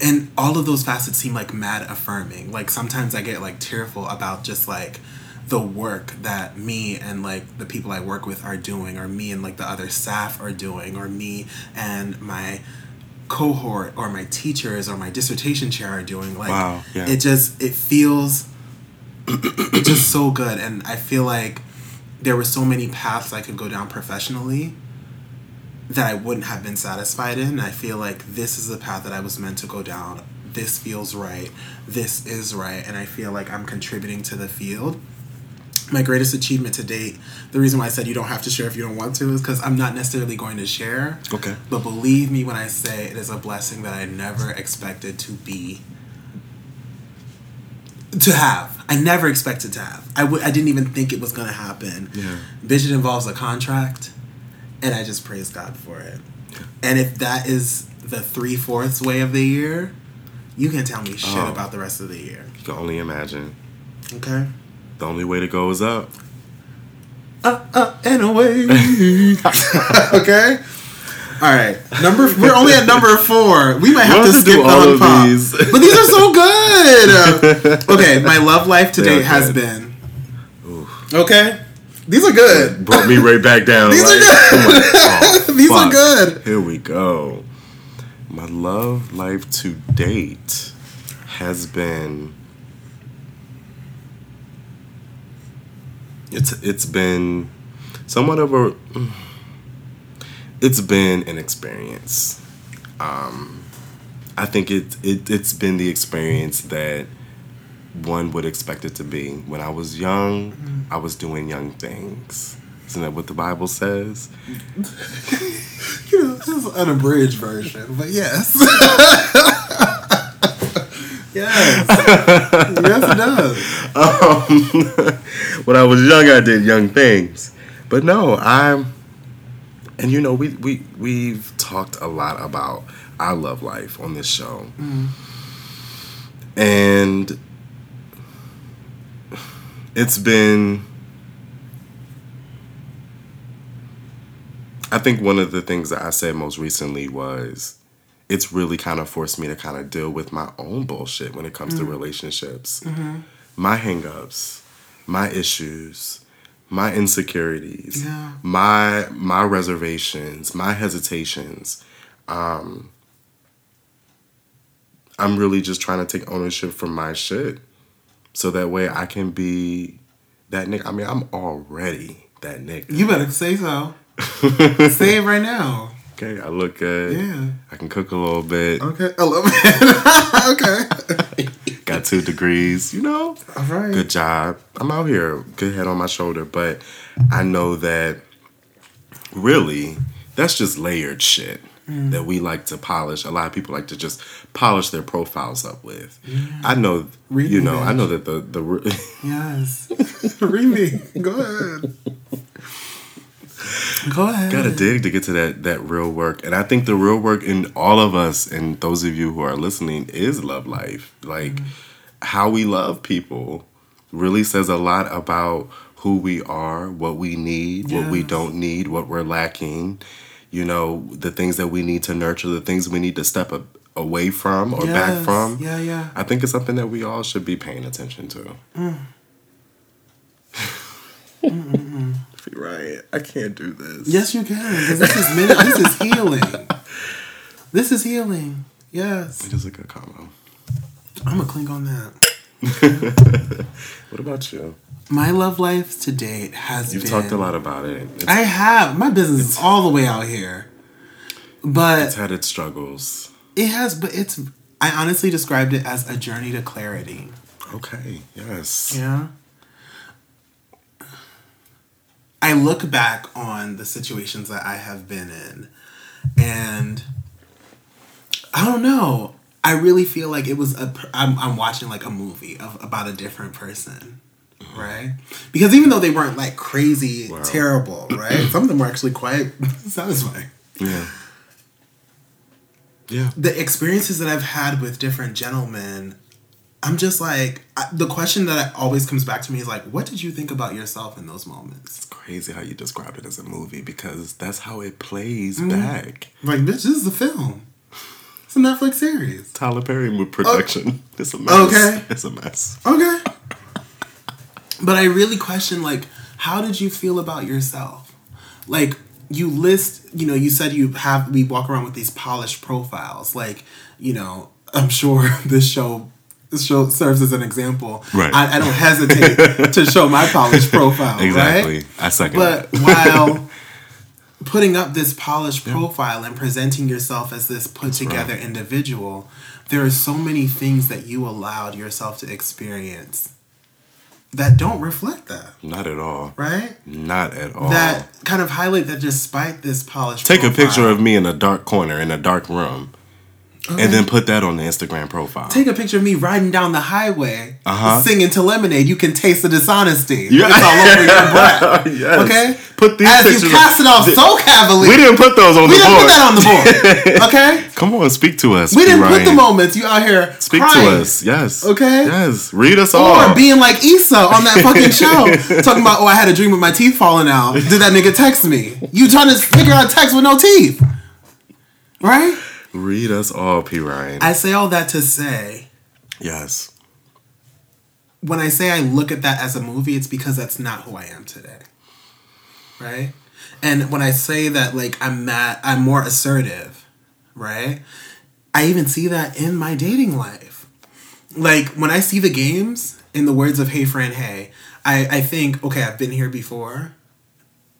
and all of those facets seem like mad affirming. Like sometimes I get like tearful about just like the work that me and like the people I work with are doing, or me and like the other staff are doing, or me and my cohort or my teachers or my dissertation chair are doing. Like Wow, yeah. it just it feels just so good, and I feel like there were so many paths I could go down professionally that I wouldn't have been satisfied in. I feel like this is the path that I was meant to go down. This feels right. This is right. And I feel like I'm contributing to the field. My greatest achievement to date, the reason why I said you don't have to share if you don't want to, is because I'm not necessarily going to share. Okay. But believe me when I say it is a blessing that I never expected to be. To have. I never expected to have. I w- I didn't even think it was going to happen. Yeah. Vision involves a contract and I just praise God for it. And if that is the three fourths way of the year, you can tell me shit Oh. about the rest of the year. You can only imagine. Okay. The only way to go is up. Uh, uh, and away. okay. All right. Number. We're only at number four. We might have We'll to skip the all pop. these. But these are so good. okay. My love life to They are date has been. Okay. These are good. Brought me right back down. These are good. Like, oh, These are good. Here we go. My love life to date has been it's it's been somewhat of a it's been an experience. Um, I think it, it it's been the experience that one would expect it to be. When I was young, I was doing young things. Isn't that what the Bible says? You know, this is an abridged version, but yes. yes. yes, it does. Um, when I was young, I did young things, but no, I'm. And you know, we we we've talked a lot about our love life on this show, and it's been. I think one of the things that I said most recently was it's really kind of forced me to kind of deal with my own bullshit when it comes to relationships. My hangups, my issues, my insecurities, Yeah. my my reservations, my hesitations. Um I'm really just trying to take ownership for my shit. So that way I can be that nigga. I mean, I'm already that nigga. You better say so. say it right now. Okay, I look good. Yeah. I can cook a little bit. Okay. A little bit. okay. Got two degrees. You know. All right. Good job. I'm out here. Good head on my shoulder. But I know that really that's just layered shit Mm. that we like to polish. A lot of people like to just polish their profiles up with. I know. Read you know. I know that the the. Yes. Read me. Go ahead. Go ahead. gotta dig to get to that that real work. And i think the real work in all of us and those of you who are listening is love life. Like Mm-hmm. how we love people really says a lot about who we are what we need what we don't need what we're lacking. You know the things that we need to nurture the things we need to step a, away from or back from. Yeah, yeah. i think it's something that we all should be paying attention to right i can't do this Yes, you can. Because this is min- this is healing. This is healing. Yes. it is a good combo I'm gonna clink on that. what about you My love life to date has You've been. talked a lot about it. It's, I have. My business is all the way out here. But it's had its struggles. it has but it's I honestly described it as a journey to clarity. Okay. Yes. Yeah. I look back on the situations that I have been in and I don't know. I really feel like it was a I'm I'm watching like a movie of about a different person. Right? Because even though they weren't like crazy Wow. terrible, right? Some of them were actually quite satisfying. Yeah. Yeah. the experiences that I've had with different gentlemen, I'm just like I, the question that always comes back to me is like, what did you think about yourself in those moments? It's crazy how you described it as a movie because that's how it plays Mm-hmm. back. Like, bitch, this is a film. It's a Netflix series. Tyler Perry mo- production. it's a mess. Okay. It's a mess. Okay. but I really question like, how did you feel about yourself? Like you list, you know, you said you have we walk around with these polished profiles. Like, you know, I'm sure this show show serves as an example. Right. I, I don't hesitate to show my polished profile. Exactly. Right? I second But that. while putting up this polished profile and presenting yourself as this put together individual, there are so many things that you allowed yourself to experience that don't reflect that, Not at all. right? Not at all. That kind of highlight that despite this polished Take a picture of me in a dark corner in a dark room. And then put that on the Instagram profile. Take a picture of me riding down the highway, Uh-huh. singing to Lemonade. You can taste the dishonesty. Yeah. It's all over your breath. Yes. Okay? Put these As pictures you pass it off so cavalier. We didn't put those on We the board. We didn't put that on the board. Okay? Come on, speak to us. We didn't put the moments you out here Speak crying. to us. Yes. Okay? Yes. Read us all. Or being like Issa on that fucking show, talking about, oh, I had a dream with my teeth falling out. Did that nigga text me? You trying to figure out text with no teeth, right? Read us all, P. Ryan. I say all that to say, yes. when I say I look at that as a movie, it's because that's not who I am today, right? And when I say that, like I'm mad, I'm more assertive, right? I even see that in my dating life. Like when I see the games, in the words of Hey Fran Hey, I, I think, okay, I've been here before.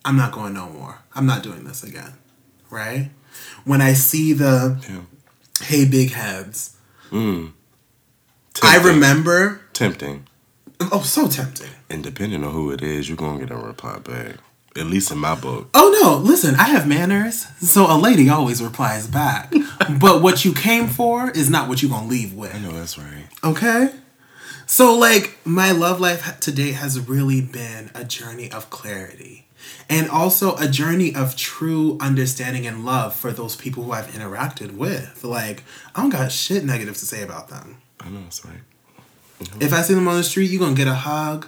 I'm not going no more. I'm not doing this again, right? When I see the Yeah. Hey Big Heads, mm. I remember. Tempting. Oh, so tempting. And depending on who it is, you're going to get a reply back. At least in my book. Oh no, listen, I have manners, so a lady always replies back. but what you came for is not what you're gonna leave with. I know that's right. Okay? So like my love life to date has really been a journey of clarity. And also a journey of true understanding and love for those people who I've interacted with. Like, I don't got shit negative to say about them. I know that's right. If I see them on the street, you're gonna get a hug.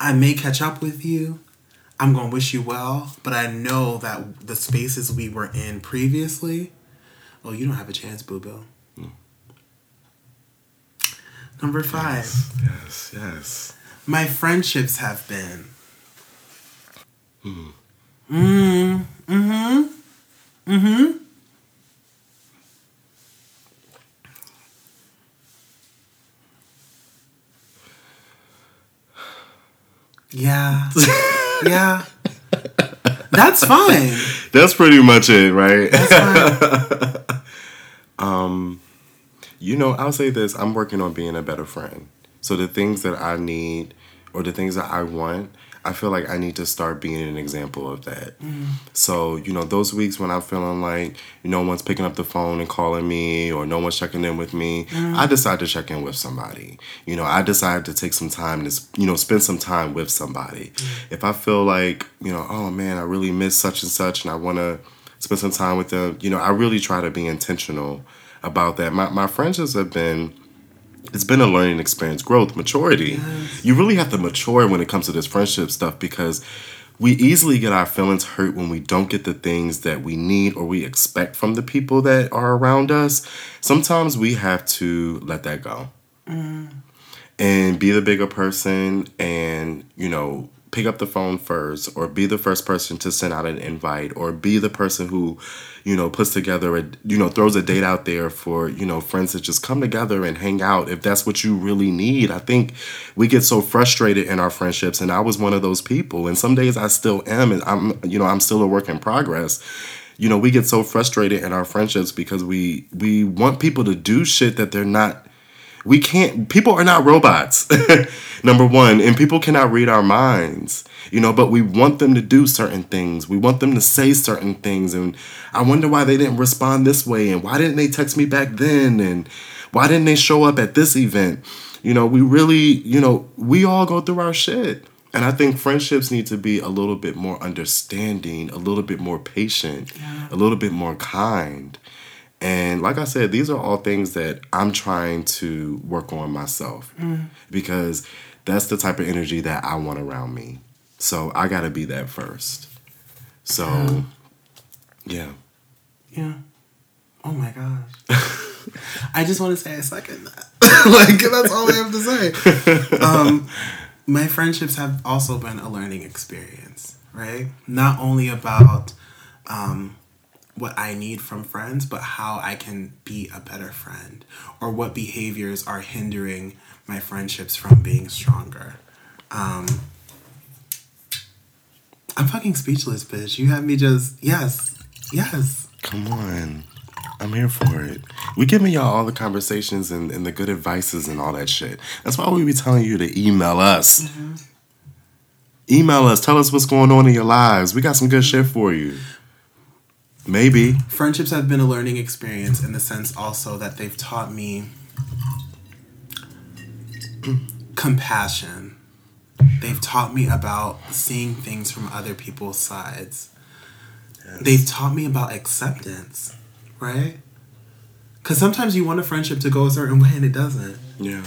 I may catch up with you. I'm gonna wish you well, but I know that the spaces we were in previously, oh, you don't have a chance, boo boo. Number five, Yes, yes. my friendships have been. Mm, mm-hmm. Mm-hmm. Yeah. yeah. That's fine. That's pretty much it, right? That's fine. You know, I'll say this I'm working on being a better friend. So the things that I need or the things that I want, I feel like I need to start being an example of that. Mm. So, you know, those weeks when I'm feeling like no one's picking up the phone and calling me or no one's checking in with me, mm. I decide to check in with somebody. You know, I decide to take some time to, you know, spend some time with somebody. Mm. If I feel like, you know, oh man, I really miss such and such and I want to spend some time with them, you know, I really try to be intentional about that. My, my friendships have been it's been a learning experience, growth, maturity. You really have to mature when it comes to this friendship stuff because we easily get our feelings hurt when we don't get the things that we need or we expect from the people that are around us. Sometimes we have to let that go mm. and be the bigger person and, you know, pick up the phone first or be the first person to send out an invite or be the person who, you know, puts together a, you know, throws a date out there for, you know, friends to just come together and hang out if that's what you really need. I think we get so frustrated in our friendships and I was one of those people and some days I still am and I'm, you know, I'm still a work in progress. You know, we get so frustrated in our friendships because we we want people to do shit that they're not we can't people are not robots number one and people cannot read our minds you know but we want them to do certain things. We want them to say certain things and i wonder why they didn't respond this way and why didn't they text me back then and why didn't they show up at this event? You know we really you know we all go through our shit. And i think friendships need to be a little bit more understanding a little bit more patient a little bit more kind. And like I said, these are all things that I'm trying to work on myself mm. because that's the type of energy that I want around me. So I got to be that first. So, yeah. Yeah. Oh my gosh. I just want to say a second like that's all I have to say. Um, my friendships have also been a learning experience, right? Not only about um, what I need from friends, but how I can be a better friend, or what behaviors are hindering my friendships from being stronger. Um, I'm fucking speechless, bitch. You have me just yes, yes. Come on. I'm here for it. We giving y'all all the conversations and, and the good advices and all that shit. That's why we be telling you to email us. Email us. Tell us what's going on in your lives. We got some good shit for you. Maybe. friendships have been a learning experience in the sense also that they've taught me compassion. They've taught me about seeing things from other people's sides. They've taught me about acceptance, right? Because sometimes you want a friendship to go a certain way and it doesn't. Yeah.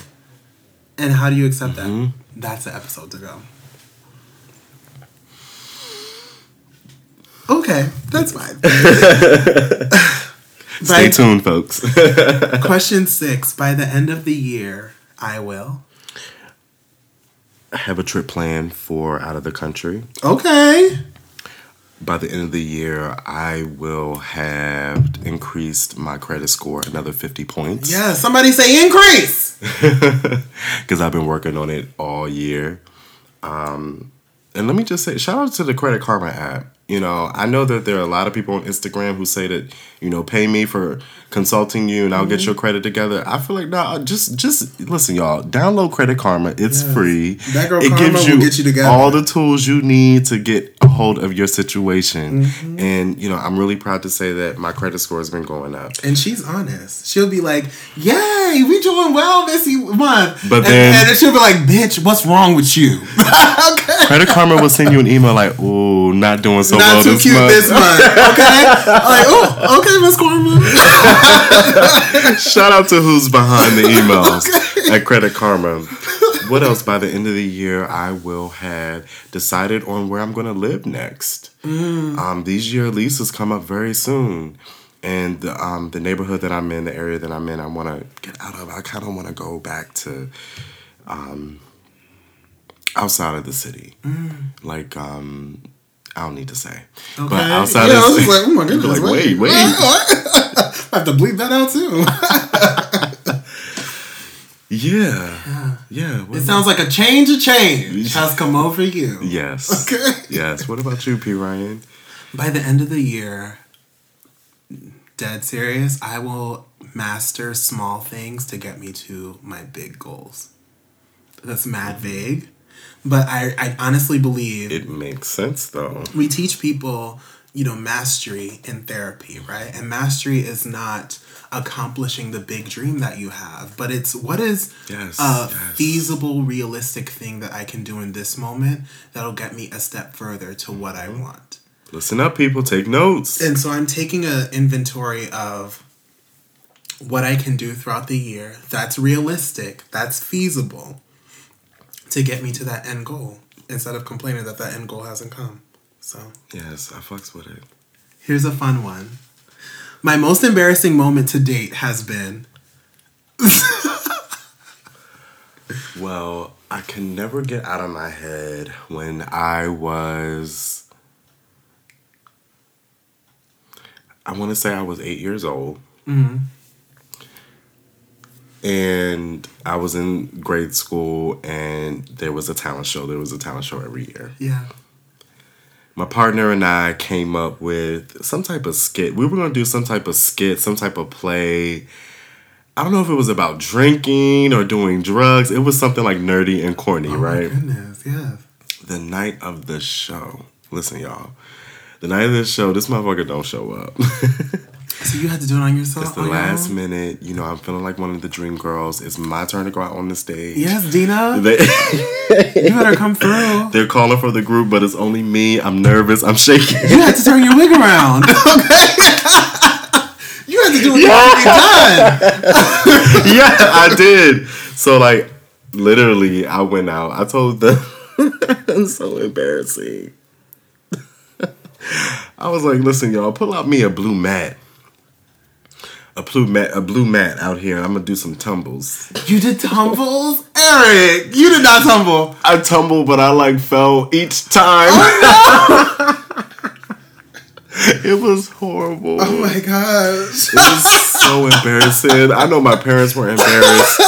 And how do you accept that? Mm-hmm. That's the episode to go. Okay, that's fine. Stay tuned, folks. Question six. By the end of the year, I will. I have a trip planned for out of the country. Okay. By the end of the year, I will have increased my credit score another 50 points. Yeah, somebody say increase. Because I've been working on it all year. Um, and let me just say, shout out to the Credit Karma app. You know, I know that there are a lot of people on Instagram who say that, you know, pay me for consulting you and I'll get your credit together. I feel like, nah, just, just listen, y'all. Download Credit Karma. It's Yes. free. That girl Karma will get you together. all the tools you need to get a hold of your situation. Mm-hmm. And, you know, I'm really proud to say that my credit score has been going up. And she's honest. She'll be like, "Yay, we doing well this month." But and, then- and she'll be like, "Bitch, what's wrong with you?" okay. Credit Karma will send you an email like, "Ooh, not doing so Not well too this cute month." this month. Okay. like, oh, okay, Miss Karma. Shout out to who's behind the emails at Credit Karma. What else? By the end of the year, I will have decided on where I'm going to live next. Um, these year leases come up very soon. And the, um, the neighborhood that I'm in, the area that I'm in, I want to get out of. I kind of want to go back to um, outside of the city. Like, um, I don't need to say. Okay. But outside yeah, of the city. I was just like, oh my goodness. Like, wait, wait. I have to bleep that out too. Yeah. Yeah. what It about- sounds like a change of change has come over you. Yes. Okay. Yes. What about you, P. Ryan? By the end of the year, dead serious, I will master small things to get me to my big goals. That's mad vague, but I, I honestly believe It makes sense though. we teach people, you know, mastery in therapy, right? And mastery is not accomplishing the big dream that you have, but it's what is Yes, a yes. feasible, realistic thing that I can do in this moment that'll get me a step further to what I mm-hmm. want. Listen up, people. Take notes. And so I'm taking an inventory of what I can do throughout the year that's realistic, that's feasible to get me to that end goal instead of complaining that that end goal hasn't come. So yes, I fucks with it. here's a fun one. My most embarrassing moment to date has been Well, I can never get out of my head when I was. I want to say I was eight years old. Mm-hmm. And I was in grade school, and there was a talent show. There was a talent show every year. yeah. My partner and I came up with some type of skit. We were going to do some type of skit, some type of play. I don't know if it was about drinking or doing drugs. It was something like nerdy and corny, Oh right? my goodness, yeah. the night of the show. Listen, y'all. The night of the show, this motherfucker don't show up. So you had to do it on yourself. it's the oh, your last minute. You know, I'm feeling like one of the dream girls. It's my turn to go out on the stage. Yes, Deena. They, you better come through. they're calling for the group, but it's only me. I'm nervous. I'm shaking. You had to turn your wig around. Okay. you had to do had done. yeah, I did. So like, literally, I went out. I told them. it's so embarrassing. I was like, listen, y'all, pull out me a blue mat. A blue mat, a blue mat out here. I'm gonna do some tumbles. You did tumbles? Eric, you did not tumble. I tumbled, but I like fell each time. Oh, it was horrible. Oh my gosh. It was so embarrassing. I know my parents were embarrassed.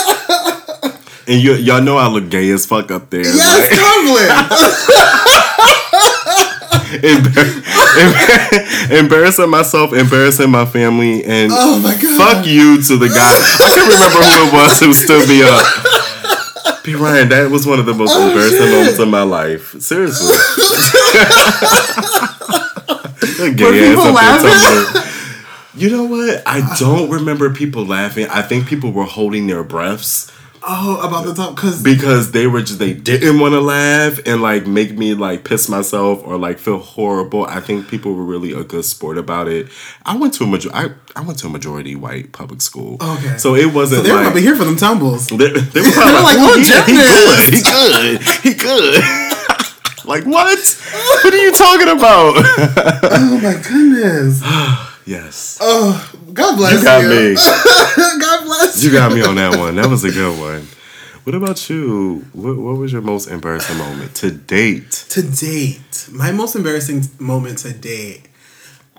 And you, y'all know I look gay as fuck up there. Yes, like, tumbling. embar- embar- embarrassing myself, embarrassing my family, and Oh my God. fuck you to the guy. I can't remember who it was who stood me up. P. Ryan, that was one of the most Oh, embarrassing shit. moments of my life. Seriously. Were people laughing? You know what? I don't remember people laughing. I think people were holding their breaths Oh, about the top because because they were just they didn't want to laugh and like make me like piss myself or like feel horrible. I think people were really a good sport about it. I went to a major I, I went to a majority white public school. Okay. So it wasn't so they were like probably here for them tumbles. they, they were probably They're like, "Oh, "Oh, yeah, he gymnast." good. He good. He good. like what? What are you talking about? Oh my goodness. yes. Oh, God bless you. You got me. God bless you. You got me on that one. That was a good one. What about you? What, what was your most embarrassing moment to date? To date, my most embarrassing moment to date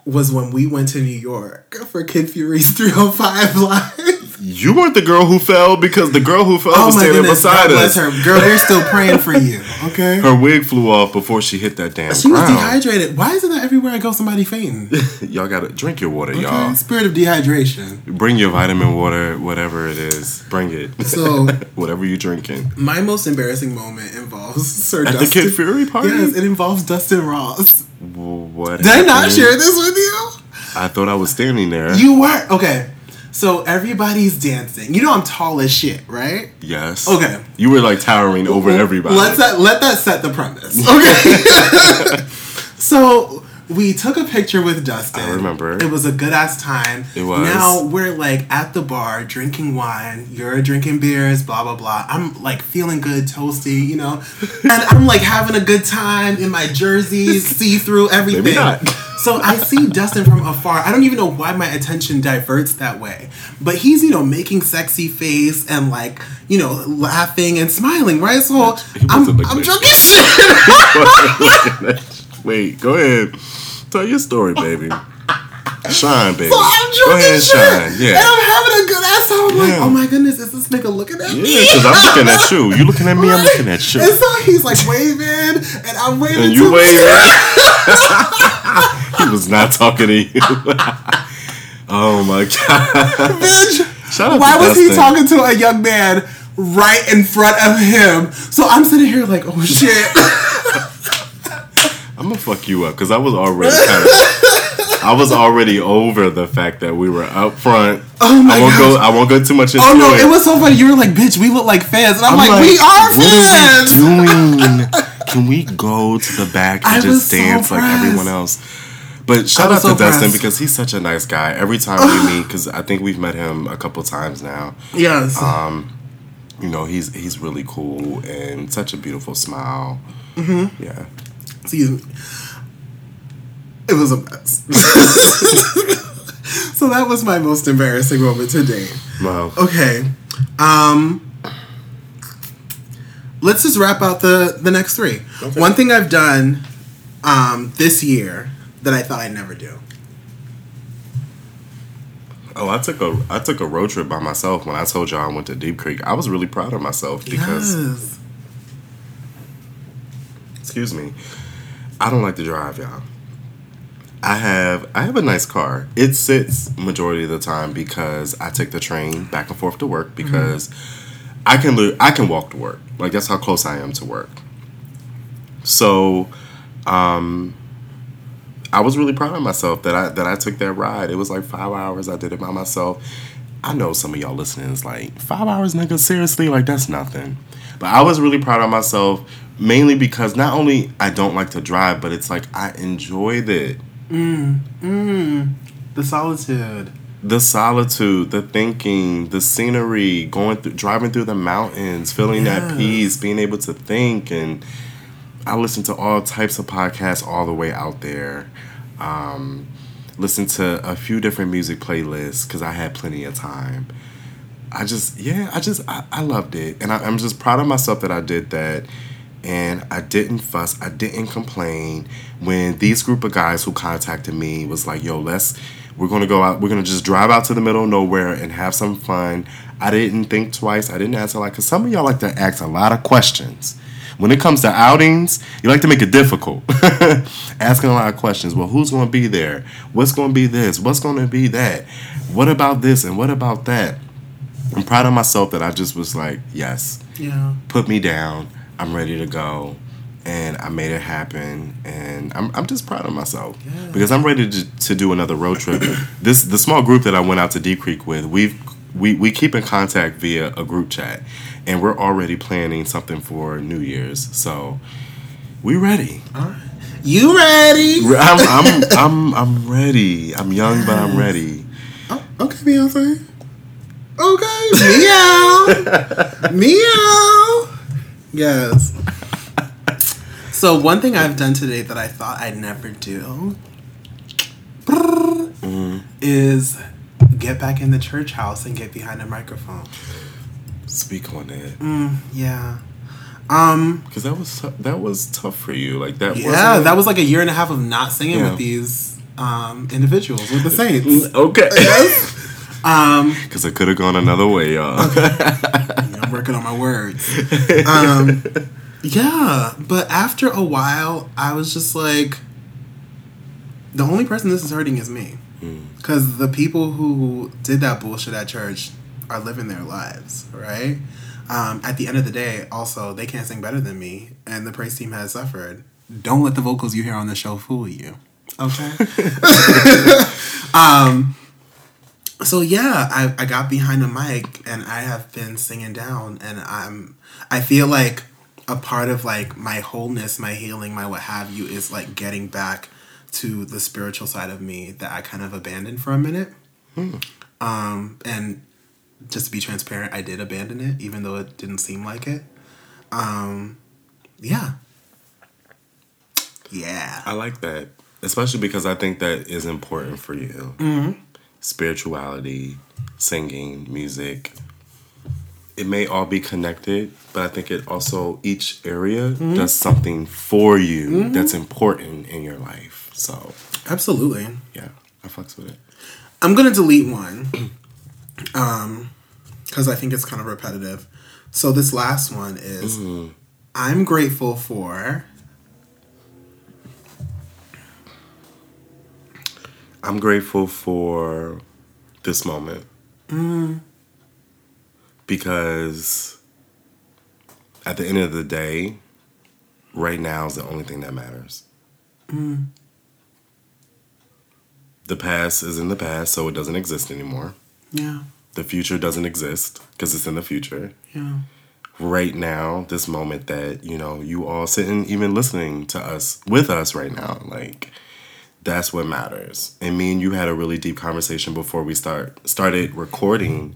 was when we went to New York for Kid Fury's 305 Live. You weren't the girl who fell because the girl who fell Oh was standing goodness, beside God bless us. her. Girl, we're still praying for you, okay? Her wig flew off before she hit that damn She was ground. dehydrated. Why isn't that everywhere I go somebody fainting? y'all gotta drink your water, Okay? y'all. Spirit of dehydration. Bring your vitamin water, whatever it is. Bring it. So- whatever you're drinking. My most embarrassing moment involves Sir At the Dustin. Kid Fury party? Yes, it involves Dustin Ross. What? Did I not share this with you? I thought I was standing there. You were okay. So everybody's dancing. You know I'm tall as shit, right? yes. Okay. You were like towering over everybody. Let's that let that set the premise. Okay. so we took a picture with Dustin. I remember. It was a good ass time. It was. Now we're like at the bar drinking wine. You're drinking beers. Blah blah blah. I'm like feeling good, toasty, you know, and I'm like having a good time in my jersey, see through everything. Maybe not. So I see Dustin from afar. I don't even know why my attention diverts that way. But he's, you know, making sexy face and like, you know, laughing and smiling, right? So I'm, I'm at drunk as shit. Wait, go ahead. Tell your story, baby. Shine, baby. So I'm go drunk ahead and shit. shine. And Yeah. I'm having a good So I'm like, oh my goodness, is this nigga looking at Yeah, me? because I'm looking at you. You looking at me, I'm looking at you. And so he's like waving, and I'm waving. And you too. waving. he was not talking to you. oh my god. Bitch, Shout out why was he talking to a young man right in front of him? So I'm sitting here like, oh shit. I'm gonna fuck you up because I was already kind of. I was already over the fact that we were up front. Oh my I won't go. I won't go too much into it. Oh no, it. it was so funny. You were like, bitch, we look like fans. And I'm, like, we are what fans. are we doing? Can we go to the back and I just so dance like everyone else? But shout out was to so Dustin because he's such a nice guy. Every time we meet, because I think we've met him a couple times now. Yes. Um, you know, he's he's really cool and such a beautiful smile. Mm-hmm. Yeah. Excuse me. It was a mess. so that was my most embarrassing moment today. Wow. Okay. Um let's just wrap out the the next three. Okay. One thing I've done um this year that I thought I'd never do. Oh, I took a I took a road trip by myself when I told y'all I went to Deep Creek. I was really proud of myself because yes. excuse me, I don't like to drive, y'all. I have I have a nice car. It sits majority of the time because I take the train back and forth to work because I can li- I can walk to work. Like that's how close I am to work. So, um, I was really proud of myself that I that I took that ride. It was like five hours. I did it by myself. I know some of y'all listening is like five hours, nigga. Seriously, like that's nothing. But I was really proud of myself, mainly because not only I don't like to drive, but it's like I enjoyed it. Mm, mm. The solitude. The solitude, the thinking, the scenery, going through, driving through the mountains, feeling that peace, being able to think, and I listen to all types of podcasts all the way out there. Um, listen to a few different music playlists because I had plenty of time. I just, yeah, I just, I, I loved it, and I, I'm just proud of myself that I did that, and I didn't fuss, I didn't complain. When these group of guys who contacted me was like, "Yo, let's, we're gonna go out, we're gonna just drive out to the middle of nowhere and have some fun." I didn't think twice. I didn't answer like, cause some of y'all like to ask a lot of questions. When it comes to outings, you like to make it difficult. Asking a lot of questions. Well, who's going to be there? What's going to be this? What's going to be that? What about this and what about that? I'm proud of myself that I just was like, yes, Yeah. put me down. I'm ready to go. And I made it happen. And I'm, I'm just proud of myself Yeah. because I'm ready to, to do another road trip. this the small group that I went out to Deep Creek with, we've we, we keep in contact via a group chat and we're already planning something for New Year's. So we ready. You ready? I'm, I'm, I'm, I'm ready. I'm young, but I'm ready. Oh, okay, Beyonce. Okay, meow, meow. Yes. So one thing I've done today that I thought I'd never do mm-hmm. is get back in the church house and get behind a microphone. Speak on it. Mm, yeah. Um. Because that was that was tough for you. Like that. Yeah, that was like a year and a half of not singing Yeah. with these um, individuals with the Saints. okay. Um. Because it could have gone another way, y'all. I'm working on my words. Um, yeah, but after a while, I was just like, the only person this is hurting is me. Because the people who did that bullshit at church are living their lives, right? Um, at the end of the day, also, they can't sing better than me, and the praise team has suffered. Don't let the vocals you hear on the show fool you. Okay? um, so yeah, I, I got behind a mic and I have been singing down and I'm I feel like a part of like my wholeness, my healing, my what have you is like getting back to the spiritual side of me that I kind of abandoned for a minute. Um and just to be transparent, I did abandon it even though it didn't seem like it. Um yeah. Yeah. I like that, especially because I think that is important for you. Mm-hmm. Spirituality, singing, music. It may all be connected, but I think it also each area Mm-hmm. does something for you that's important in your life. So Absolutely. yeah, I fucks with it. I'm gonna delete one Um, because I think it's kind of repetitive. So this last one is mm-hmm. I'm grateful for I'm grateful for this moment. Mm. Because at the end of the day, right now is the only thing that matters. Mm. The past is in the past, so it doesn't exist anymore. Yeah, The future doesn't exist because it's in the future. yeah, Right now, this moment that, you know, you all sitting, even listening to us, with us right now, like, that's what matters. And me and you had a really deep conversation before we start started recording.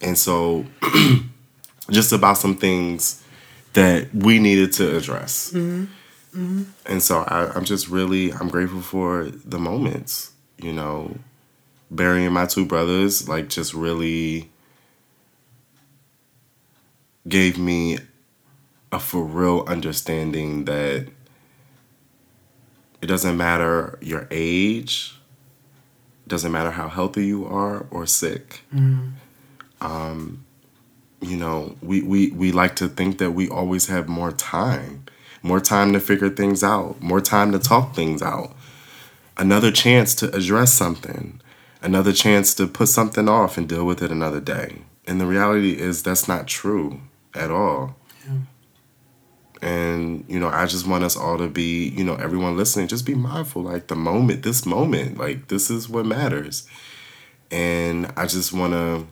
And so just about some things that we needed to address. Mm-hmm. Mm-hmm. And so I, I'm just really I'm grateful for the moments, you know, burying my two brothers, like just really gave me a for real understanding that it doesn't matter your age, doesn't matter how healthy you are or sick. Um, you know, we, we, we like to think that we always have more time, more time to figure things out, more time to talk things out, another chance to address something, another chance to put something off and deal with it another day. And the reality is that's not true at all. And, you know, I just want us all to be, you know, everyone listening, just be mindful, like the moment, this moment, like this is what matters. And I just want to,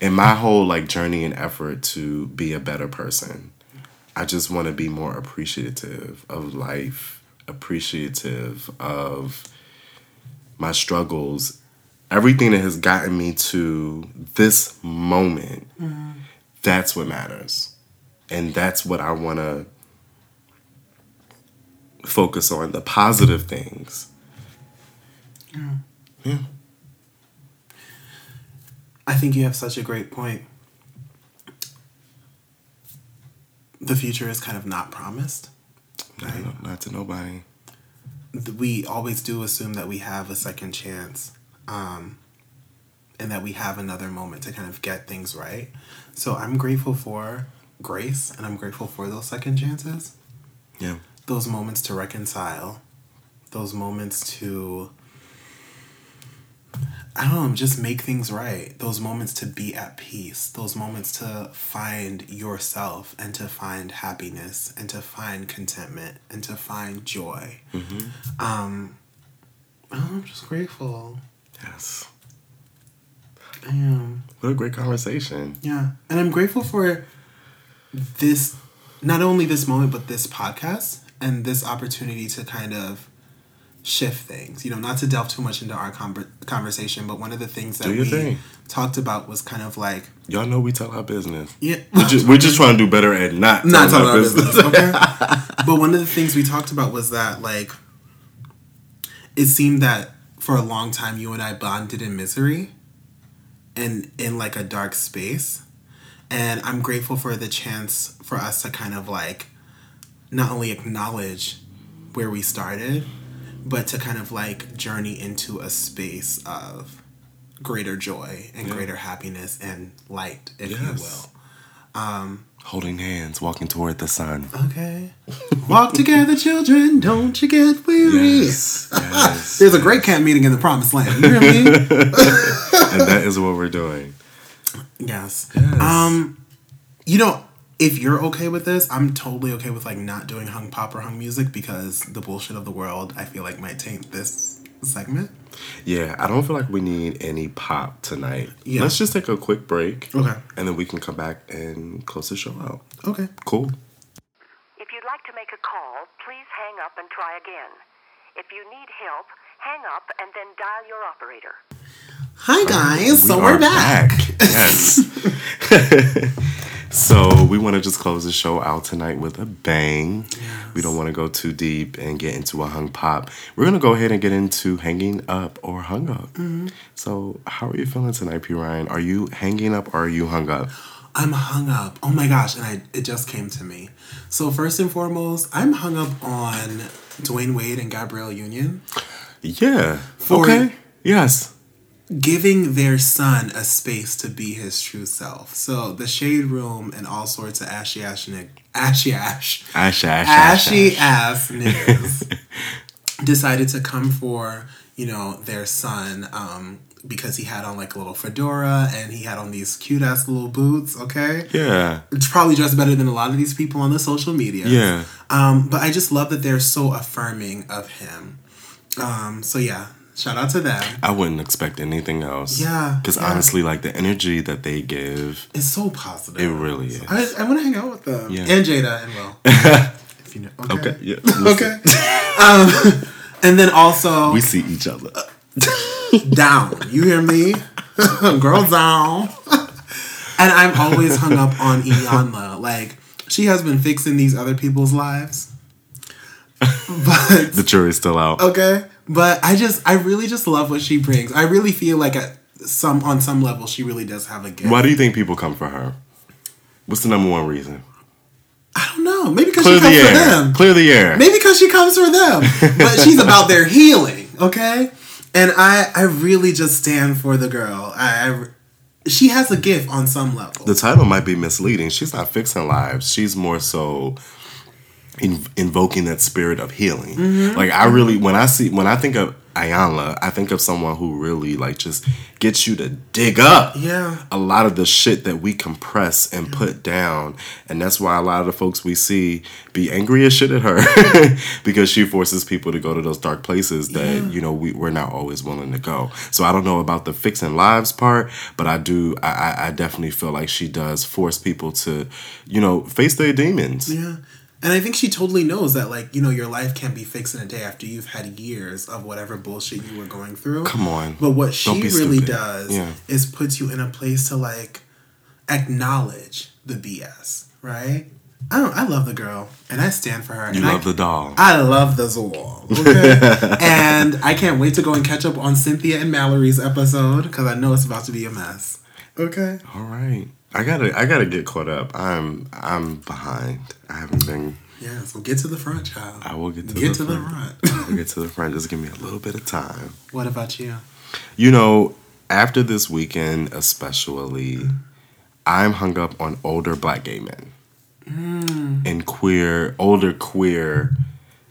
in my whole like journey and effort to be a better person, I just want to be more appreciative of life, appreciative of my struggles, everything that has gotten me to this moment. That's what matters. And that's what I want to focus on the positive things. Yeah. I think you have such a great point. The future is kind of not promised. Right. Not, not to nobody. We always do assume that we have a second chance um, and that we have another moment to kind of get things right. So I'm grateful for grace and I'm grateful for those second chances, Yeah. those moments to reconcile, those moments to, I don't know, just make things right, those moments to be at peace, those moments to find yourself and to find happiness and to find contentment and to find joy. Um, oh, I'm just grateful. Yes. I am. What a great conversation. Yeah. And I'm grateful for this, not only this moment, but this podcast and this opportunity to kind of shift things. You know, not to delve too much into our conver- conversation, but one of the things that we thing. talked about was kind of like, Y'all know we tell our business. yeah. We're just, we're just trying to do better at not, not telling our about business. business, okay? but one of the things we talked about was that like it seemed that for a long time you and I bonded in misery and in like a dark space. And I'm grateful for the chance for us to kind of like not only acknowledge where we started, but to kind of like journey into a space of greater joy and Yeah. greater happiness and light, if Yes. you will. Um, Holding hands, walking toward the sun. Okay. Walk together, children. Don't you get weary. Yes. yes. There's a great camp meeting in the promised land. You hear me? and that is what we're doing. yes. Yes. Um, you know, if you're okay with this, I'm totally okay with like not doing hung pop or hung music because the bullshit of the world I feel like might taint this segment. Yeah, I don't feel like we need any pop tonight. Yeah. Let's just take a quick break. Okay. And then we can come back and close the show out. Okay. Cool. If you'd like to make a call, please hang up and try again. If you need help, hang up and then dial your operator. Hi guys. so We we're are back. Yes. so we want to just close the show out tonight with a bang. We don't want to go too deep and get into a hung pop. We're gonna go ahead and get into hanging up or hung up. Mm-hmm. So how are you feeling tonight, P Ryan? Are you hanging up or are you hung up? I'm hung up. Oh my gosh, and I it just came to me. So first and foremost, I'm hung up on Dwyane Wade and Gabrielle Union. Yeah. For- okay. Yes. Giving their son a space to be his true self. So the shade room and all sorts of ashy ash nick ashy ash Ash, ash, ashy ash, ass niggas decided to come for you know their son um, because he had on like a little fedora and he had on these cute ass little boots. Okay, Yeah. it's probably dressed better than a lot of these people on the social media. Yeah. Um, but I just love that they're so affirming of him. Um, so yeah, shout out to them. I wouldn't expect anything else. Yeah, Because yeah. honestly, like the energy that they give, is so positive. it really is. I, I want to hang out with them Yeah. and Jada and Will. if you know. Okay. Okay. Yeah. Okay. um, and then also We see each other. down. You hear me? Girl down. and I'm always hung up on Iyanla. Like she has been fixing these other people's lives. But The jury's still out. okay, but I just I really just love what she brings. I really feel like at some on some level she really does have a gift. Why do you think people come for her? What's the number one reason? I don't know. Maybe because she comes the for them. Clear the air. Maybe because she comes for them. But she's about their healing, okay? And I, I really just stand for the girl. I, I she has a gift on some level. The title might be misleading. She's not fixing lives. She's more so in, invoking that spirit of healing. Mm-hmm. Like I really, when I see, when I think of Iyanla, I think of someone who really like just gets you to dig up. Yeah. a lot of the shit that we compress and put down. And that's why a lot of the folks we see be angry as shit at her because she forces people to go to those dark places that, you know, we, we're not always willing to go. So I don't know about the fixing lives part, but I do, I- I definitely feel like she does force people to, you know, face their demons. Yeah. And I think she totally knows that, like, you know, your life can't be fixed in a day after you've had years of whatever bullshit you were going through. Come on. But what she really stupid. does Yeah. is puts you in a place to, like, acknowledge the BS, right? I don't, I love the girl and I stand for her. You and I- love the doll. I love the Zor. Okay? and I can't wait to go and catch up on Cynthia and Mallory's episode because I know it's about to be a mess. Okay. All right. I gotta, I gotta get caught up. I'm, I'm behind. I haven't been. Yeah, so get to the front, child. I will get to Get the to the front. front. I'll get to the front. Just give me a little bit of time. what about you? You know, after this weekend, especially, I'm hung up on older black gay men and queer, older queer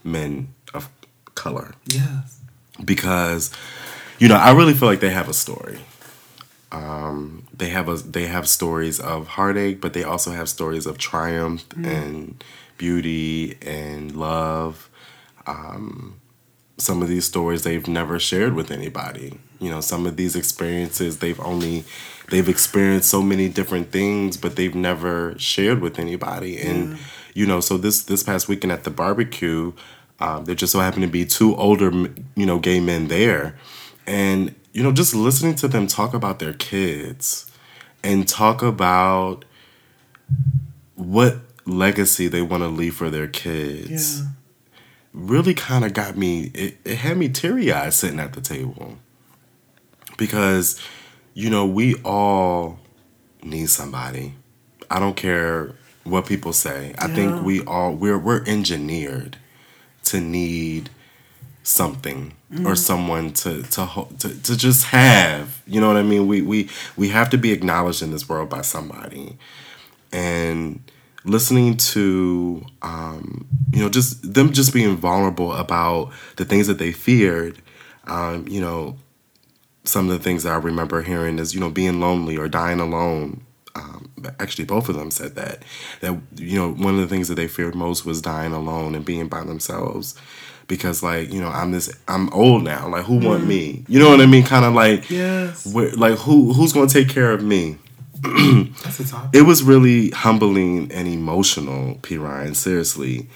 men of color Yes. because, you know, I really feel like they have a story. Um, they have a they have stories of heartache, but they also have stories of triumph and beauty and love. Um, some of these stories they've never shared with anybody. You know, some of these experiences they've only they've experienced so many different things, but they've never shared with anybody. And you know, so this this past weekend at the barbecue, um, there just so happened to be two older, you know, gay men there, and you know, just listening to them talk about their kids and talk about what legacy they want to leave for their kids. Yeah. really kind of got me it, it had me teary-eyed sitting at the table. Because you know we all need somebody. I don't care what people say. I think we all we're we're engineered to need something or someone to to, to to just have you know what i mean? We we we have to be acknowledged in this world by somebody. And listening to um, you know just them just being vulnerable about the things that they feared um, you know some of the things that i remember hearing is you know being lonely or dying alone. Um, actually both of them said that that you know one of the things that they feared most was dying alone and being by themselves because like you know i'm this i'm old now like who want me you know what i mean kind of like Yes. like who who's gonna take care of me That's a topic. it was really humbling and emotional, P. Ryan, seriously.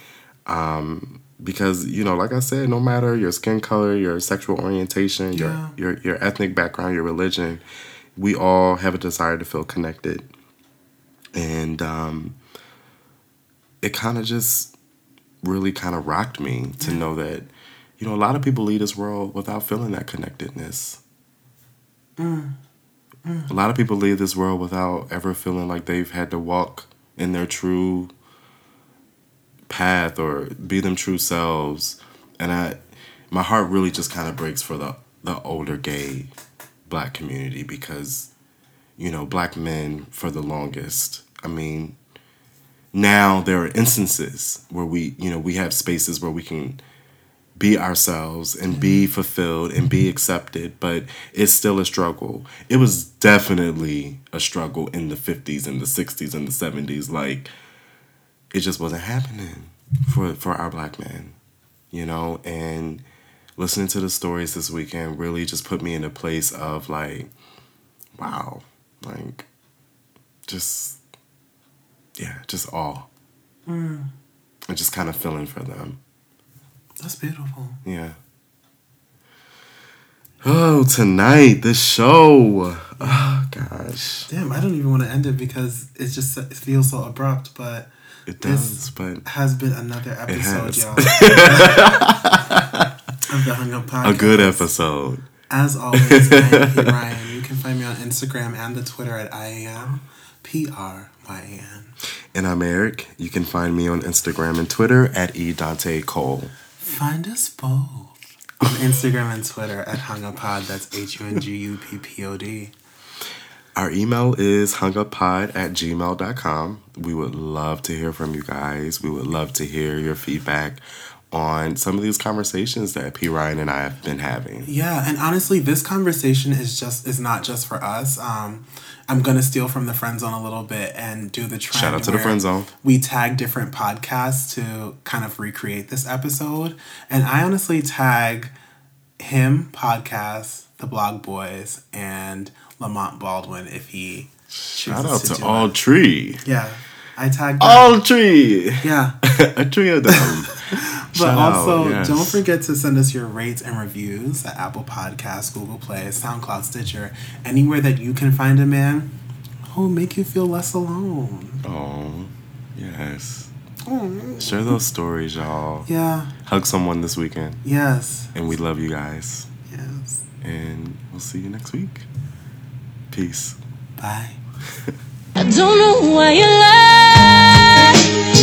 Um, because, you know, like I said, no matter your skin color, your sexual orientation, Yeah. your, your your ethnic background, your religion, we all have a desire to feel connected. And um, it kind of just really kind of rocked me to know that, you know, a lot of people leave this world without feeling that connectedness. Mm. Mm. A lot of people leave this world without ever feeling like they've had to walk in their true path or be them true selves. And I my heart really just kind of breaks for the the older gay black community because you know black men for the longest i mean now there are instances where we you know we have spaces where we can be ourselves and be mm-hmm. fulfilled and be accepted but it's still a struggle. It was definitely a struggle in the 50s and the 60s and the 70s like it just wasn't happening for for our black men you know? And listening to the stories this weekend really just put me in a place of like wow like just yeah just awe mm. and just kind of feeling for them That's beautiful. yeah. Oh, tonight the show. Oh gosh, Damn, I don't even want to end it because it's just it feels so abrupt, but it does, but has been another episode, y'all. of the Hung Up Podcast. a good episode. As always, I am P. Ryan. You can find me on Instagram and the Twitter at I am P R Y A N. And I'm Eric. You can find me on Instagram and Twitter at e Dante Cole. Find us both on Instagram and Twitter at hunguppod. That's H U N G U P P O D. Our email is hunguppod at gmail.com. We would love to hear from you guys. We would love to hear your feedback on some of these conversations that P. Ryan and I have been having. Yeah, and honestly, this conversation is just is not just for us. Um, I'm gonna steal from the friend zone a little bit and do the trend. Shout out to the friend zone. We tag different podcasts to kind of recreate this episode, and I honestly tag him podcast, the Blog Boys, and Lamont Baldwin if he Shout out to do All it. Tree. Yeah, I tagged. them. All Tree. Yeah. a tree of them. But Shout out, also, yes. don't forget to send us your rates and reviews at Apple Podcasts, Google Play, SoundCloud, Stitcher, anywhere that you can find a man who will make you feel less alone. Oh, yes. Oh. Share those stories, y'all. Yeah, Hug someone this weekend. yes, And we love you guys. yes. And we'll see you next week. Peace. Bye. I don't know why you lie.